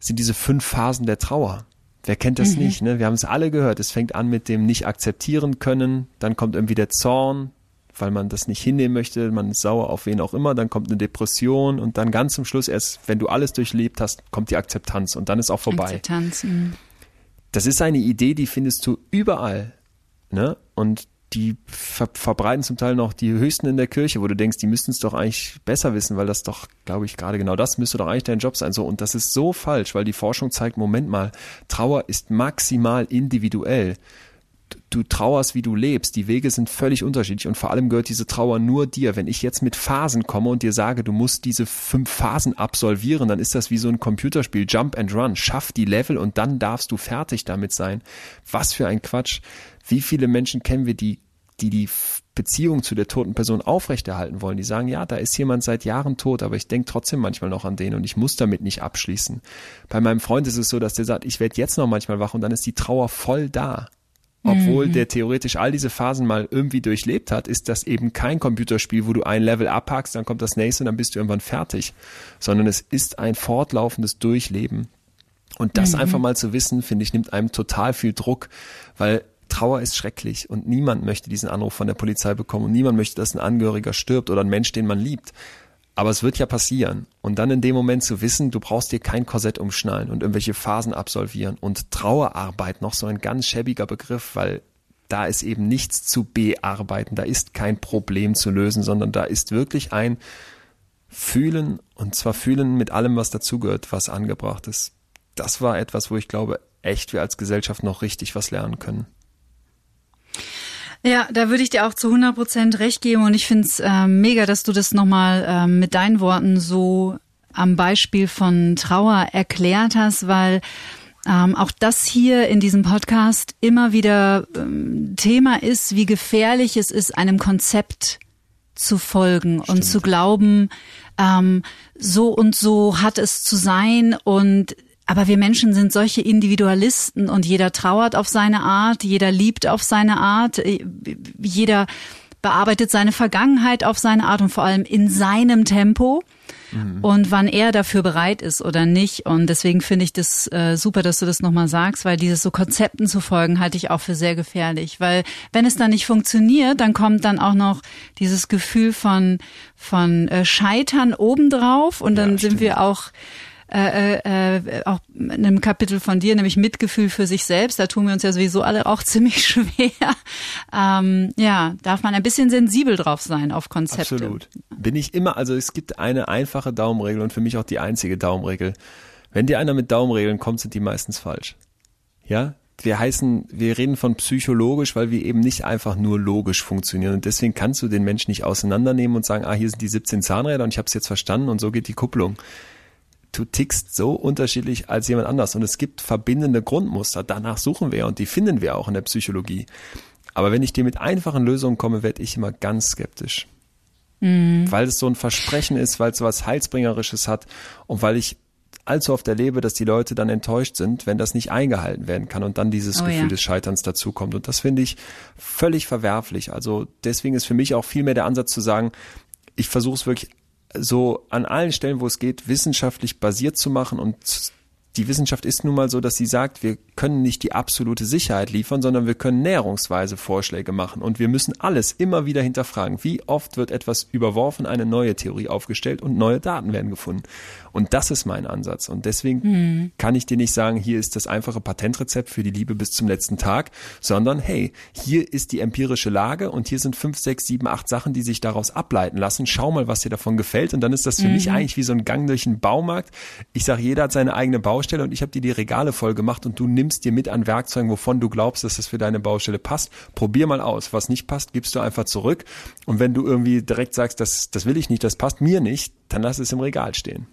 sind diese fünf Phasen der Trauer. Wer kennt das mhm. nicht? Ne? Wir haben es alle gehört. Es fängt an mit dem nicht akzeptieren können, dann kommt irgendwie der Zorn, weil man das nicht hinnehmen möchte, man ist sauer auf wen auch immer, dann kommt eine Depression und dann ganz zum Schluss erst, wenn du alles durchlebt hast, kommt die Akzeptanz und dann ist auch vorbei. Akzeptanz. Mh. Das ist eine Idee, die findest du überall. Ne? Und die ver verbreiten zum Teil noch die Höchsten in der Kirche, wo du denkst, die müssten es doch eigentlich besser wissen, weil das doch, glaube ich, gerade genau das müsste doch eigentlich dein Job sein. So, und das ist so falsch, weil die Forschung zeigt, Moment mal, Trauer ist maximal individuell. Du trauerst, wie du lebst. Die Wege sind völlig unterschiedlich und vor allem gehört diese Trauer nur dir. Wenn ich jetzt mit Phasen komme und dir sage, du musst diese fünf Phasen absolvieren, dann ist das wie so ein Computerspiel, Jump and Run. Schaff die Level und dann darfst du fertig damit sein. Was für ein Quatsch. Wie viele Menschen kennen wir, die die die Beziehung zu der toten Person aufrechterhalten wollen. Die sagen, ja, da ist jemand seit Jahren tot, aber ich denke trotzdem manchmal noch an den und ich muss damit nicht abschließen. Bei meinem Freund ist es so, dass der sagt, ich werde jetzt noch manchmal wach und dann ist die Trauer voll da. Obwohl mhm. der theoretisch all diese Phasen mal irgendwie durchlebt hat, ist das eben kein Computerspiel, wo du ein Level abhackst, dann kommt das nächste und dann bist du irgendwann fertig. Sondern es ist ein fortlaufendes Durchleben. Und das mhm. einfach mal zu wissen, finde ich, nimmt einem total viel Druck, weil Trauer ist schrecklich und niemand möchte diesen Anruf von der Polizei bekommen und niemand möchte, dass ein Angehöriger stirbt oder ein Mensch, den man liebt. Aber es wird ja passieren. Und dann in dem Moment zu wissen, du brauchst dir kein Korsett umschnallen und irgendwelche Phasen absolvieren. Und Trauerarbeit, noch so ein ganz schäbiger Begriff, weil da ist eben nichts zu bearbeiten, da ist kein Problem zu lösen, sondern da ist wirklich ein Fühlen und zwar Fühlen mit allem, was dazugehört, was angebracht ist. Das war etwas, wo ich glaube, echt wir als Gesellschaft noch richtig was lernen können. Ja, da würde ich dir auch zu 100 Prozent recht geben und ich finde es äh, mega, dass du das nochmal äh, mit deinen Worten so am Beispiel von Trauer erklärt hast, weil ähm, auch das hier in diesem Podcast immer wieder ähm, Thema ist, wie gefährlich es ist, einem Konzept zu folgen Stimmt. und zu glauben, ähm, so und so hat es zu sein und aber wir Menschen sind solche Individualisten und jeder trauert auf seine Art, jeder liebt auf seine Art, äh, jeder bearbeitet seine Vergangenheit auf seine Art und vor allem in seinem Tempo mhm. und wann er dafür bereit ist oder nicht. Und deswegen finde ich das äh, super, dass du das nochmal sagst, weil dieses so Konzepten zu folgen halte ich auch für sehr gefährlich. Weil wenn es dann nicht funktioniert, dann kommt dann auch noch dieses Gefühl von, von äh, Scheitern obendrauf und dann ja, sind wir auch äh, äh, äh, auch in einem Kapitel von dir, nämlich Mitgefühl für sich selbst. Da tun wir uns ja sowieso alle auch <laughs> ziemlich schwer. Ähm, ja, darf man ein bisschen sensibel drauf sein auf Konzepte. Absolut. Bin ich immer, also es gibt eine einfache Daumenregel und für mich auch die einzige Daumenregel. Wenn dir einer mit Daumenregeln kommt, sind die meistens falsch. Ja, wir heißen, wir reden von psychologisch, weil wir eben nicht einfach nur logisch funktionieren. Und deswegen kannst du den Menschen nicht auseinandernehmen und sagen, ah, hier sind die 17 Zahnräder und ich habe es jetzt verstanden und so geht die Kupplung du tickst so unterschiedlich als jemand anders und es gibt verbindende Grundmuster. Danach suchen wir und die finden wir auch in der Psychologie. Aber wenn ich dir mit einfachen Lösungen komme, werde ich immer ganz skeptisch. Mhm. Weil es so ein Versprechen ist, weil es was Heilsbringerisches hat und weil ich allzu oft erlebe, dass die Leute dann enttäuscht sind, wenn das nicht eingehalten werden kann und dann dieses oh, Gefühl ja. des Scheiterns dazukommt. Und das finde ich völlig verwerflich. Also deswegen ist für mich auch viel mehr der Ansatz zu sagen, ich versuche es wirklich so an allen Stellen, wo es geht, wissenschaftlich basiert zu machen und die Wissenschaft ist nun mal so, dass sie sagt, wir können nicht die absolute Sicherheit liefern, sondern wir können näherungsweise Vorschläge machen und wir müssen alles immer wieder hinterfragen. Wie oft wird etwas überworfen, eine neue Theorie aufgestellt und neue Daten werden gefunden? Und das ist mein Ansatz. Und deswegen hm. kann ich dir nicht sagen, hier ist das einfache Patentrezept für die Liebe bis zum letzten Tag, sondern hey, hier ist die empirische Lage und hier sind fünf, sechs, sieben, acht Sachen, die sich daraus ableiten lassen. Schau mal, was dir davon gefällt. Und dann ist das für mhm. mich eigentlich wie so ein Gang durch den Baumarkt. Ich sage, jeder hat seine eigene Baustelle und ich habe dir die Regale voll gemacht und du nimmst dir mit an Werkzeugen, wovon du glaubst, dass das für deine Baustelle passt. Probier mal aus. Was nicht passt, gibst du einfach zurück. Und wenn du irgendwie direkt sagst, das, das will ich nicht, das passt mir nicht, dann lass es im Regal stehen.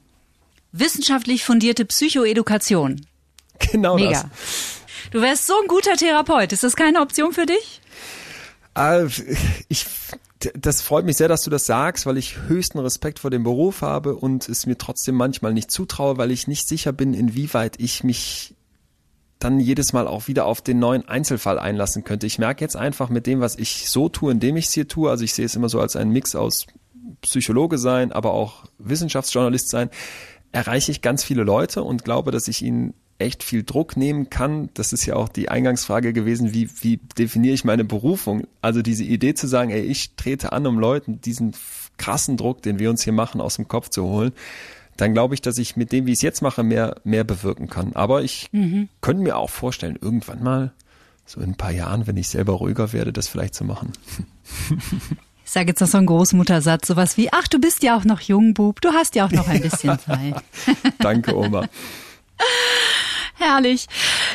Wissenschaftlich fundierte Psychoedukation. Genau Mega. das. Du wärst so ein guter Therapeut. Ist das keine Option für dich? Äh, ich, das freut mich sehr, dass du das sagst, weil ich höchsten Respekt vor dem Beruf habe und es mir trotzdem manchmal nicht zutraue, weil ich nicht sicher bin, inwieweit ich mich dann jedes Mal auch wieder auf den neuen Einzelfall einlassen könnte. Ich merke jetzt einfach mit dem, was ich so tue, indem ich es hier tue, also ich sehe es immer so als einen Mix aus Psychologe sein, aber auch Wissenschaftsjournalist sein, erreiche ich ganz viele Leute und glaube, dass ich ihnen echt viel Druck nehmen kann. Das ist ja auch die Eingangsfrage gewesen, wie, wie definiere ich meine Berufung? Also diese Idee zu sagen, ey, ich trete an, um Leuten diesen krassen Druck, den wir uns hier machen, aus dem Kopf zu holen, dann glaube ich, dass ich mit dem, wie ich es jetzt mache, mehr, mehr bewirken kann. Aber ich mhm. könnte mir auch vorstellen, irgendwann mal, so in ein paar Jahren, wenn ich selber ruhiger werde, das vielleicht zu machen. Ich sage jetzt noch so einen Großmuttersatz, sowas wie, ach, du bist ja auch noch jung, Bub, du hast ja auch noch ein bisschen <laughs> Zeit. Danke, Oma. <laughs> Herrlich.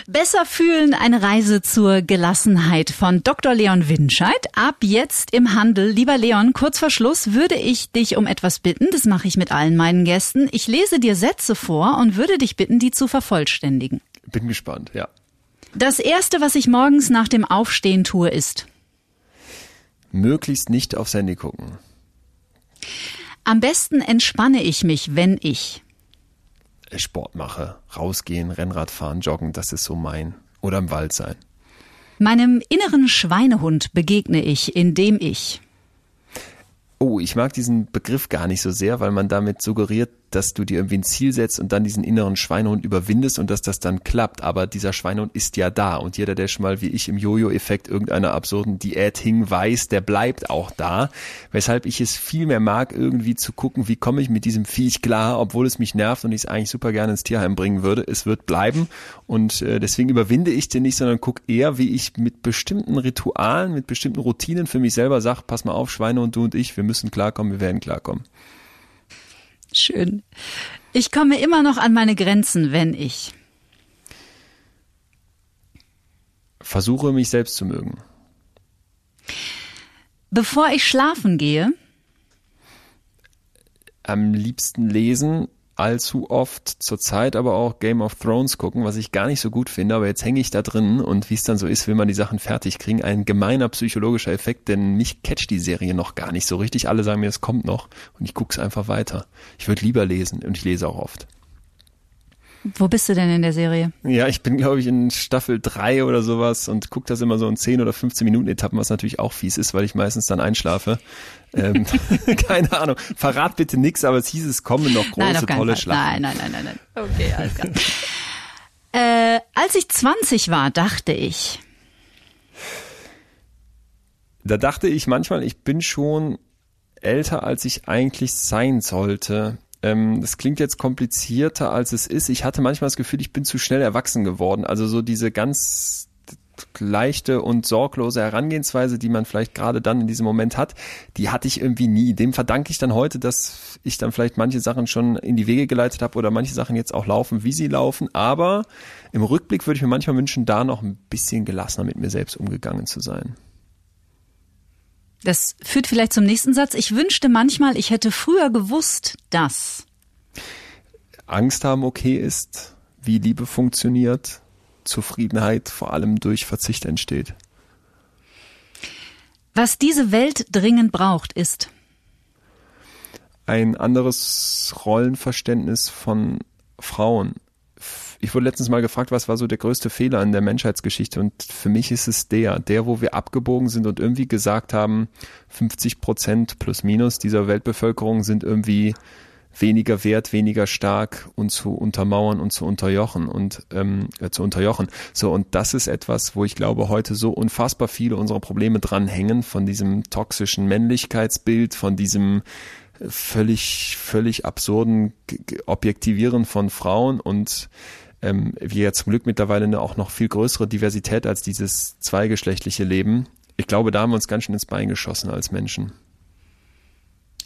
Besser fühlen, eine Reise zur Gelassenheit von Dr. Leon Winscheid. Ab jetzt im Handel. Lieber Leon, kurz vor Schluss würde ich dich um etwas bitten. Das mache ich mit allen meinen Gästen. Ich lese dir Sätze vor und würde dich bitten, die zu vervollständigen. Bin gespannt, ja. Das erste, was ich morgens nach dem Aufstehen tue, ist? Möglichst nicht aufs Handy gucken. Am besten entspanne ich mich, wenn ich Sport mache, rausgehen, Rennrad fahren, joggen, das ist so mein. Oder im Wald sein. Meinem inneren Schweinehund begegne ich, indem ich. Oh, ich mag diesen Begriff gar nicht so sehr, weil man damit suggeriert, dass du dir irgendwie ein Ziel setzt und dann diesen inneren Schweinehund überwindest und dass das dann klappt. Aber dieser Schweinehund ist ja da und jeder, der schon mal wie ich im Jojo-Effekt irgendeiner absurden Diät hing, weiß, der bleibt auch da. Weshalb ich es viel mehr mag, irgendwie zu gucken, wie komme ich mit diesem Viech klar, obwohl es mich nervt und ich es eigentlich super gerne ins Tierheim bringen würde. Es wird bleiben und äh, deswegen überwinde ich den nicht, sondern guck eher, wie ich mit bestimmten Ritualen, mit bestimmten Routinen für mich selber sage, pass mal auf, Schweinehund, du und ich, wir müssen klarkommen, wir werden klarkommen. Schön. Ich komme immer noch an meine Grenzen, wenn ich versuche, mich selbst zu mögen. Bevor ich schlafen gehe, am liebsten lesen, allzu oft zurzeit aber auch Game of Thrones gucken, was ich gar nicht so gut finde, aber jetzt hänge ich da drin und wie es dann so ist, will man die Sachen fertig kriegen. Ein gemeiner psychologischer Effekt, denn mich catcht die Serie noch gar nicht so richtig. Alle sagen mir, es kommt noch und ich gucke es einfach weiter. Ich würde lieber lesen und ich lese auch oft. Wo bist du denn in der Serie? Ja, ich bin, glaube ich, in Staffel 3 oder sowas und gucke das immer so in 10 oder 15 Minuten Etappen, was natürlich auch fies ist, weil ich meistens dann einschlafe. Ähm, <laughs> keine Ahnung. Verrat bitte nix, aber es hieß, es kommen noch große, nein, tolle Fall. Schlachten. Nein, nein, nein, nein, nein. Okay, alles klar. äh, als ich 20 war, dachte ich. Da dachte ich manchmal, ich bin schon älter, als ich eigentlich sein sollte. Ähm, das klingt jetzt komplizierter, als es ist. Ich hatte manchmal das Gefühl, ich bin zu schnell erwachsen geworden. Also so diese ganz leichte und sorglose Herangehensweise, die man vielleicht gerade dann in diesem Moment hat, die hatte ich irgendwie nie. Dem verdanke ich dann heute, dass ich dann vielleicht manche Sachen schon in die Wege geleitet habe oder manche Sachen jetzt auch laufen, wie sie laufen. Aber im Rückblick würde ich mir manchmal wünschen, da noch ein bisschen gelassener mit mir selbst umgegangen zu sein. Das führt vielleicht zum nächsten Satz. Ich wünschte manchmal, ich hätte früher gewusst, dass Angst haben okay ist, wie Liebe funktioniert, Zufriedenheit vor allem durch Verzicht entsteht. Was diese Welt dringend braucht, ist? Ein anderes Rollenverständnis von Frauen, ich wurde letztens mal gefragt, was war so der größte Fehler in der Menschheitsgeschichte? Und für mich ist es der, der, wo wir abgebogen sind und irgendwie gesagt haben, 50 Prozent plus minus dieser Weltbevölkerung sind irgendwie weniger wert, weniger stark und zu untermauern und zu unterjochen und ähm, äh, zu unterjochen. So und das ist etwas, wo ich glaube heute so unfassbar viele unserer Probleme dranhängen von diesem toxischen Männlichkeitsbild, von diesem äh, völlig völlig absurden Objektivieren von Frauen und ähm, wir ja zum Glück mittlerweile eine auch noch viel größere Diversität als dieses zweigeschlechtliche Leben. Ich glaube, da haben wir uns ganz schön ins Bein geschossen als Menschen.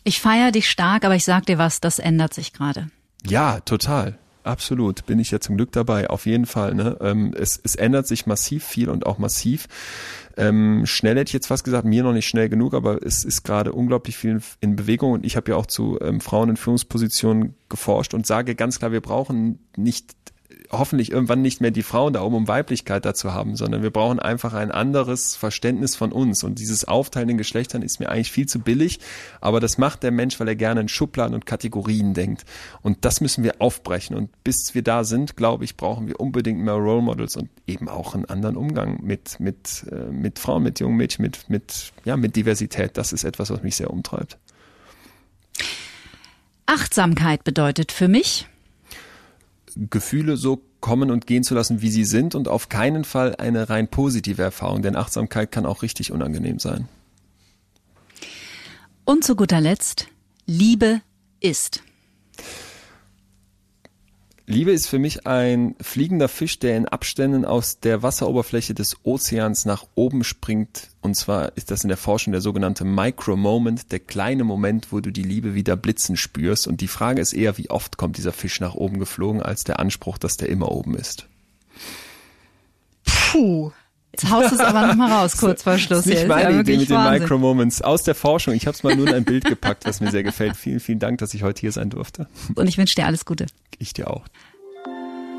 Ich feiere dich stark, aber ich sag dir was, das ändert sich gerade. Ja, total. Absolut, bin ich ja zum Glück dabei, auf jeden Fall. Ne? Ähm, es, es ändert sich massiv viel und auch massiv. Ähm, schnell hätte ich jetzt fast gesagt, mir noch nicht schnell genug, aber es ist gerade unglaublich viel in Bewegung und ich habe ja auch zu ähm, Frauen in Führungspositionen geforscht und sage ganz klar, wir brauchen nicht hoffentlich irgendwann nicht mehr die Frauen da oben, um Weiblichkeit dazu haben, sondern wir brauchen einfach ein anderes Verständnis von uns. Und dieses Aufteilen in Geschlechtern ist mir eigentlich viel zu billig, aber das macht der Mensch, weil er gerne in Schubladen und Kategorien denkt. Und das müssen wir aufbrechen. Und bis wir da sind, glaube ich, brauchen wir unbedingt mehr Role Models und eben auch einen anderen Umgang mit, mit, äh, mit Frauen, mit jungen Mädchen, mit, mit, ja, mit Diversität. Das ist etwas, was mich sehr umtreibt. Achtsamkeit bedeutet für mich, Gefühle so kommen und gehen zu lassen, wie sie sind und auf keinen Fall eine rein positive Erfahrung, denn Achtsamkeit kann auch richtig unangenehm sein. Und zu guter Letzt, Liebe ist. Liebe ist für mich ein fliegender Fisch, der in Abständen aus der Wasseroberfläche des Ozeans nach oben springt. Und zwar ist das in der Forschung der sogenannte Micro-Moment, der kleine Moment, wo du die Liebe wieder blitzen spürst. Und die Frage ist eher, wie oft kommt dieser Fisch nach oben geflogen, als der Anspruch, dass der immer oben ist. Puh. Jetzt haust du es aber nochmal raus, kurz vor Schluss. Das ist nicht meine ja Idee mit Wahnsinn. den Micro-Moments aus der Forschung. Ich habe es mal nur in ein Bild gepackt, was mir sehr gefällt. Vielen, vielen Dank, dass ich heute hier sein durfte. Und ich wünsche dir alles Gute. Ich dir auch.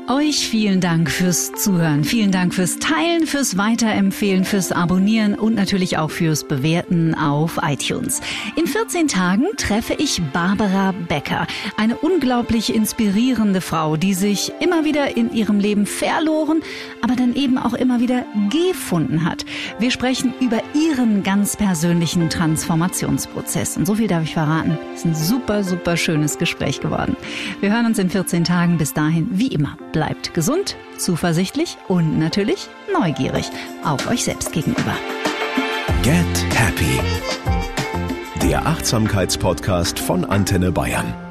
Euch vielen Dank fürs Zuhören, vielen Dank fürs Teilen, fürs Weiterempfehlen, fürs Abonnieren und natürlich auch fürs Bewerten auf iTunes. In 14 Tagen treffe ich Barbara Becker, eine unglaublich inspirierende Frau, die sich immer wieder in ihrem Leben verloren, aber dann eben auch immer wieder gefunden hat. Wir sprechen über ihren ganz persönlichen Transformationsprozess. Und so viel darf ich verraten. Es ist ein super, super schönes Gespräch geworden. Wir hören uns in 14 Tagen. Bis dahin, wie immer Bleibt gesund, zuversichtlich und natürlich neugierig auf euch selbst gegenüber. Get Happy. Der Achtsamkeitspodcast von Antenne Bayern.